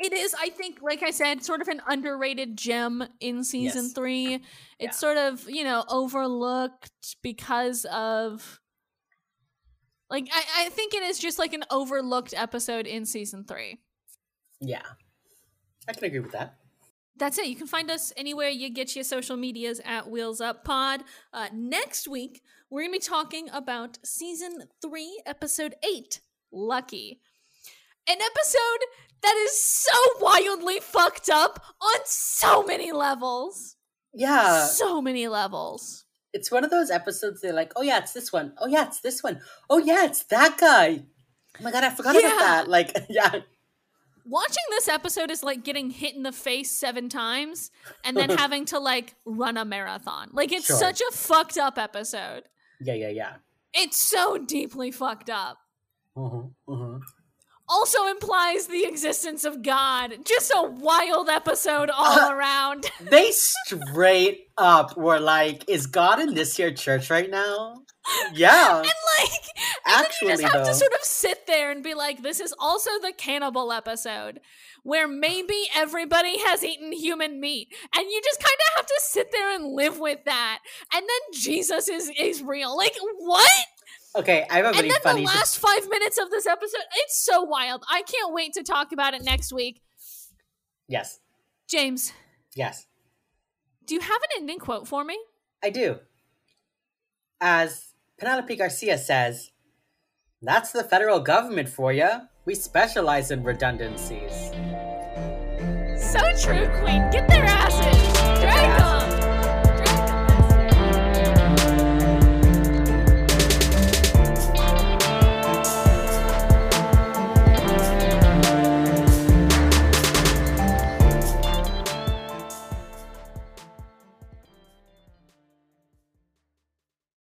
it is. I think, like I said, sort of an underrated gem in season Yes. three. It's Yeah. sort of you know overlooked because of like I, I think it is just like an overlooked episode in season three. Yeah. I can agree with that. That's it. You can find us anywhere you get your social medias at Wheels Up Pod. Uh, next week, we're going to be talking about season three, episode eight, Lucky. An episode that is so wildly fucked up on so many levels. Yeah. so many levels. It's one of those episodes they're like, oh yeah, it's this one. Oh yeah, it's this one. Oh yeah, it's that guy. Oh my god, I forgot Yeah. about that. Like, yeah. Watching this episode is like getting hit in the face seven times and then having to like run a marathon. Like, it's Sure. such a fucked up episode. Yeah, yeah, yeah. It's so deeply fucked up. Uh-huh, uh-huh. Also implies the existence of God. Just a wild episode all Uh, around. They straight up were like, is God in this here church right now? Yeah. And like, and Actually, you just have though. to sort of sit there and be like, this is also the cannibal episode where maybe everybody has eaten human meat. And you just kind of have to sit there and live with that. And then Jesus is, is real. Like, what? Okay, I have a And then funny. the last five minutes of this episode, it's so wild. I can't wait to talk about it next week. yes, James, yes, do you have an ending quote for me? I do. As Penelope Garcia says, that's the federal government for you. We specialize in redundancies. So true, Queen. Get their asses.